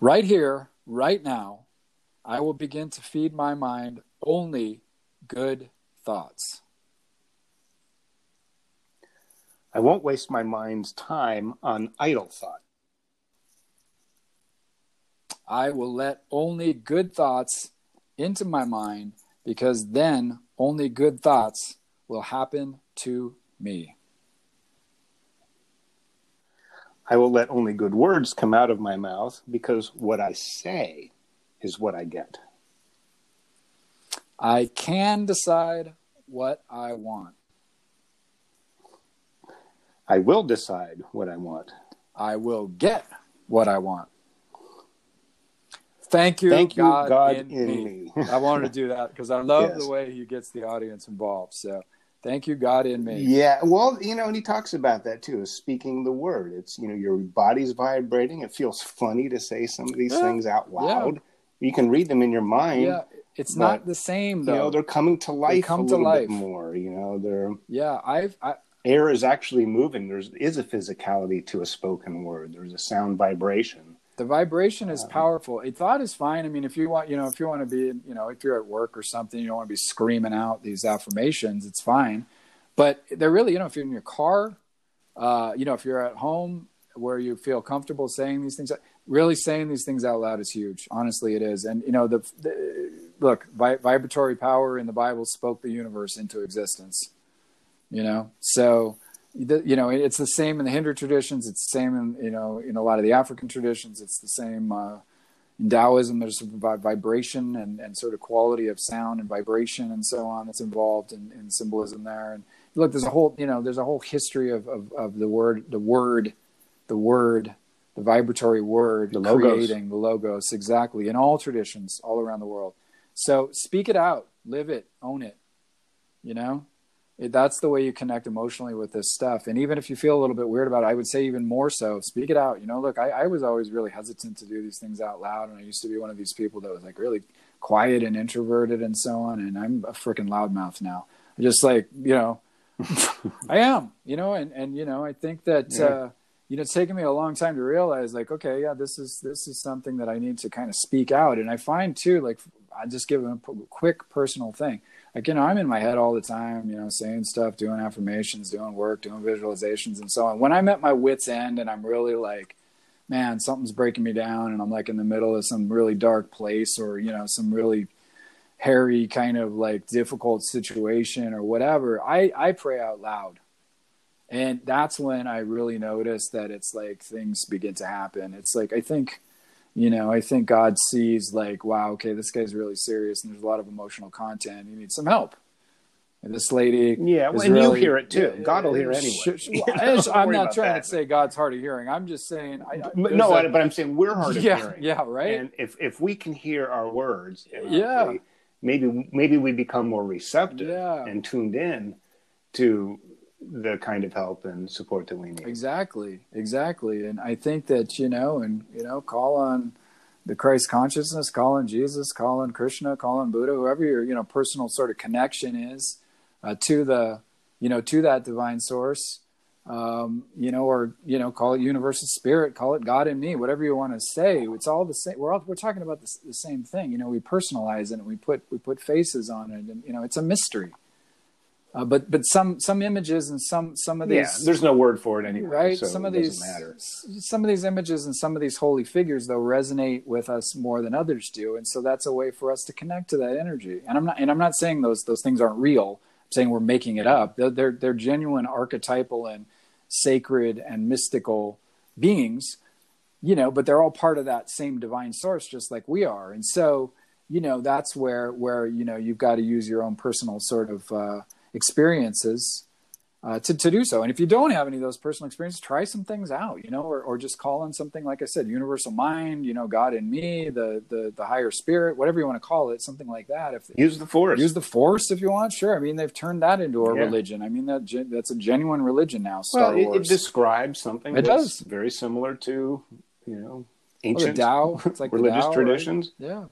Right here, right now, I will begin to feed my mind only good thoughts. I won't waste my mind's time on idle thought. I will let only good thoughts into my mind because then only good thoughts will happen to me. I will let only good words come out of my mouth because what I say is what I get. I can decide what I want. I will decide what I want. I will get what I want. Thank you, Thank you, God, God in, in me. me. I wanted to do that because I love Yes. the way he gets the audience involved. So, thank you, God, in me. Yeah, well, you know, and he talks about that too, is speaking the word. It's, you know, your body's vibrating. It feels funny to say some of these Yeah, things out yeah. loud. You can read them in your mind. Yeah, it's but, not the same though You know, they're coming to life they come to life. more. You know, they're yeah, I've I, air is actually moving. There's is a physicality to a spoken word. There's a sound vibration. The vibration is powerful. A thought is fine. I mean, if you want, you know, if you want to be, you know, if you're at work or something, you don't want to be screaming out these affirmations. It's fine, but they're really, you know, if you're in your car, uh, you know, if you're at home where you feel comfortable saying these things, really saying these things out loud is huge. Honestly, it is. And you know, the, the look, vi- vibratory power in the Bible spoke the universe into existence. You know, so you know it's the same in the Hindu traditions. It's the same in you know in a lot of the African traditions. It's the same uh, in Taoism. There's vi- vibration and, and sort of quality of sound and vibration and so on that's involved in, in symbolism there. And look, there's a whole you know there's a whole history of, of, of the word the word the word the vibratory word The logos. creating the logos exactly in all traditions all around the world. So speak it out, live it, own it. You know, that's the way you connect emotionally with this stuff. And even if you feel a little bit weird about it, I would say even more so, speak it out. You know, look, I, I was always really hesitant to do these things out loud. And I used to be one of these people that was like really quiet and introverted and so on. And I'm a freaking loudmouth now. I just like, you know, I am, you know, and, and, you know, I think that, Yeah. uh, you know, it's taken me a long time to realize like, okay, yeah, this is, this is something that I need to kind of speak out. And I find too, like, I just give a quick personal thing like you know i'm in my head all the time you know saying stuff doing affirmations doing work doing visualizations and so on. When i'm at my wits end and i'm really like man something's breaking me down and i'm like in the middle of some really dark place or you know some really hairy kind of like difficult situation or whatever i i pray out loud. And that's when i really notice that it's like things begin to happen. It's like i think you know, I think God sees like, wow, okay, this guy's really serious, and there's a lot of emotional content. he needs some help. And this lady, Yeah, well, and you hear it too. God will hear anyway. Sh- sh- You well, know, I- don't I'm not trying that. to say God's hard of hearing. I'm just saying, I, no, a- but I'm saying we're hard of yeah, hearing. yeah, right. And if if we can hear our words, Yeah. maybe maybe we become more receptive Yeah. and tuned in to the kind of help and support that we need. Exactly, exactly. And I think that, you know, and, you know, call on the Christ consciousness, call on Jesus, call on Krishna, call on Buddha, whoever your, you know, personal sort of connection is uh, to the, you know, to that divine source, um, you know, or you know, call it universal spirit, call it God in me, whatever you want to say. It's all the same. We're all we're talking about the, the same thing. You know, we personalize it and we put we put faces on it, and you know, it's a mystery. Uh, but but some some images and some some of these yeah, there's no word for it anyway, right? So some of these matter. some of these images and some of these holy figures though resonate with us more than others do, and so that's a way for us to connect to that energy. And I'm not and I'm not saying those those things aren't real. I'm saying we're making it up. They're they're, they're genuine archetypal and sacred and mystical beings, you know. But they're all part of that same divine source, just like we are. And so you know that's where where you know you've got to use your own personal sort of uh, experiences uh, to, to do so. And if you don't have any of those personal experiences, try some things out, you know, or, or just call on something, like I said, universal mind, you know, God in me, the, the, the higher spirit, whatever you want to call it, something like that. If Use the force. use the force if you want, sure. I mean, they've turned that into a Yeah. religion. I mean, that that's a genuine religion now. Star well, it, it Wars. describes something It that's does. very similar to you know Oh, ancient Tao, it's like religious Tao, right? traditions. Yeah.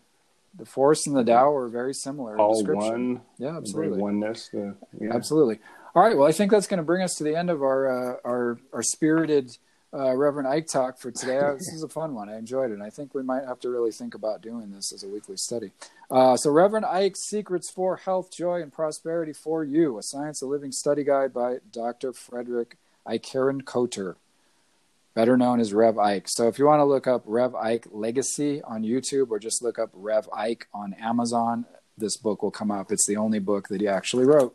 The force and the Tao are very similar. in All description. one, Yeah, absolutely. oneness. The, yeah. Absolutely. All right. Well, I think that's going to bring us to the end of our uh, our our spirited uh, Reverend Ike talk for today. Uh, this is a fun one. I enjoyed it. And I think we might have to really think about doing this as a weekly study. Uh, so, Reverend Ike's Secrets for Health, Joy, and Prosperity for You: A Science of Living Study Guide by Dr. Frederick Eikerenkoetter, better known as Rev Ike. So, if you want to look up Rev Ike Legacy on YouTube or just look up Rev Ike on Amazon, this book will come up. It's the only book that he actually wrote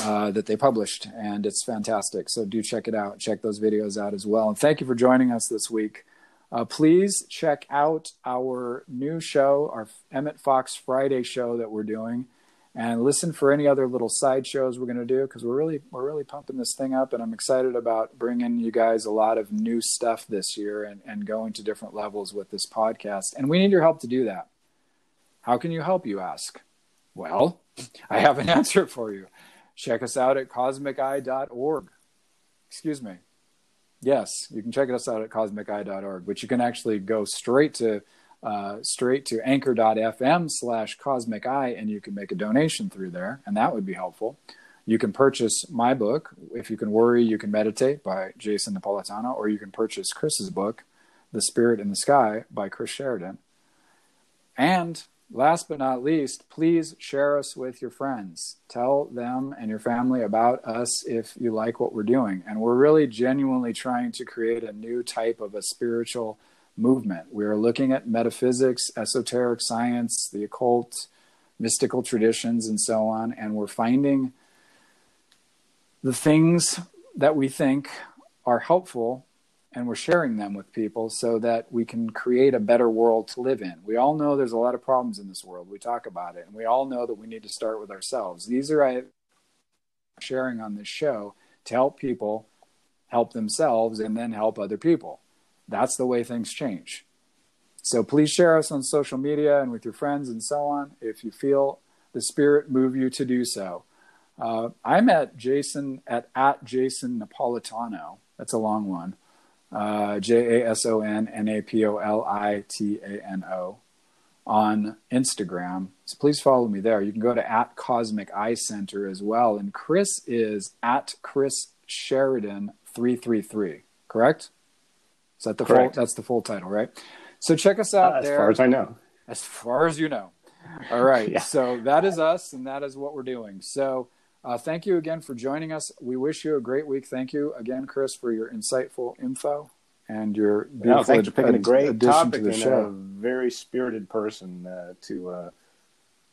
uh, that they published, and it's fantastic. So do check it out. Check those videos out as well. And thank you for joining us this week. Uh, please check out our new show, our Emmett Fox Friday show that we're doing, and listen for any other little side shows we're going to do because we're really we're really pumping this thing up, and I'm excited about bringing you guys a lot of new stuff this year and and going to different levels with this podcast. And we need your help to do that. How can you help? You ask. Well, I have an answer for you check us out at cosmiceye.org. Excuse me. Yes, you can check us out at cosmiceye.org, but you can actually go straight to uh, straight to anchor.fm slash cosmic eye and you can make a donation through there, and that would be helpful. You can purchase my book, If You Can Worry, You Can Meditate by Jason Napolitano, or you can purchase Chris's book, The Spirit in the Sky by Chris Sheridan. And last but not least, please share us with your friends. Tell them and your family about us if you like what we're doing. And we're really genuinely trying to create a new type of a spiritual movement. We are looking at metaphysics, esoteric science, the occult, mystical traditions, and so on. And we're finding the things that we think are helpful and we're sharing them with people so that we can create a better world to live in. We all know there's a lot of problems in this world. We talk about it, and we all know that we need to start with ourselves. These are I sharing on this show to help people help themselves and then help other people. That's the way things change. So please share us on social media and with your friends and so on if you feel the spirit move you to do so. Uh, I'm at Jason at at Jason Napolitano. That's a long one uh, J A S O N N A P O L I T A N O on Instagram. So please follow me there. You can go to at Cosmic Eye Center as well. And Chris is at Chris Sheridan three three three. Correct? Is that the Correct. full? That's the full title, right? So check us out Uh, as there. far as I know. as far as you know. All right. Yeah. So that is us, and that is what we're doing. So uh, thank you again for joining us. We wish you a great week. Thank you again, Chris, for your insightful info and your beautiful No, thanks for picking a great addition topic to the and a very spirited person uh, to uh,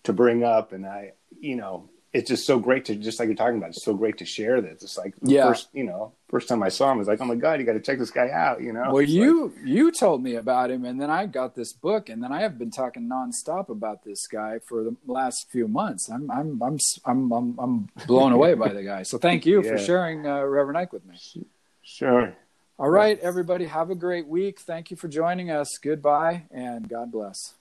to bring up, and I, you know, it's just so great to just like you're talking about. It's so great to share this. It's like the Yeah. first, you know, first time I saw him, I was like, oh my god, you got to check this guy out. You know, Well, It's you you told me about him, and then I got this book, and then I have been talking nonstop about this guy for the last few months. I'm I'm I'm I'm I'm, I'm blown away by the guy. So thank you for sharing uh, Reverend Ike with me. sure. All right, everybody, have a great week. Thank you for joining us. Goodbye, and God bless.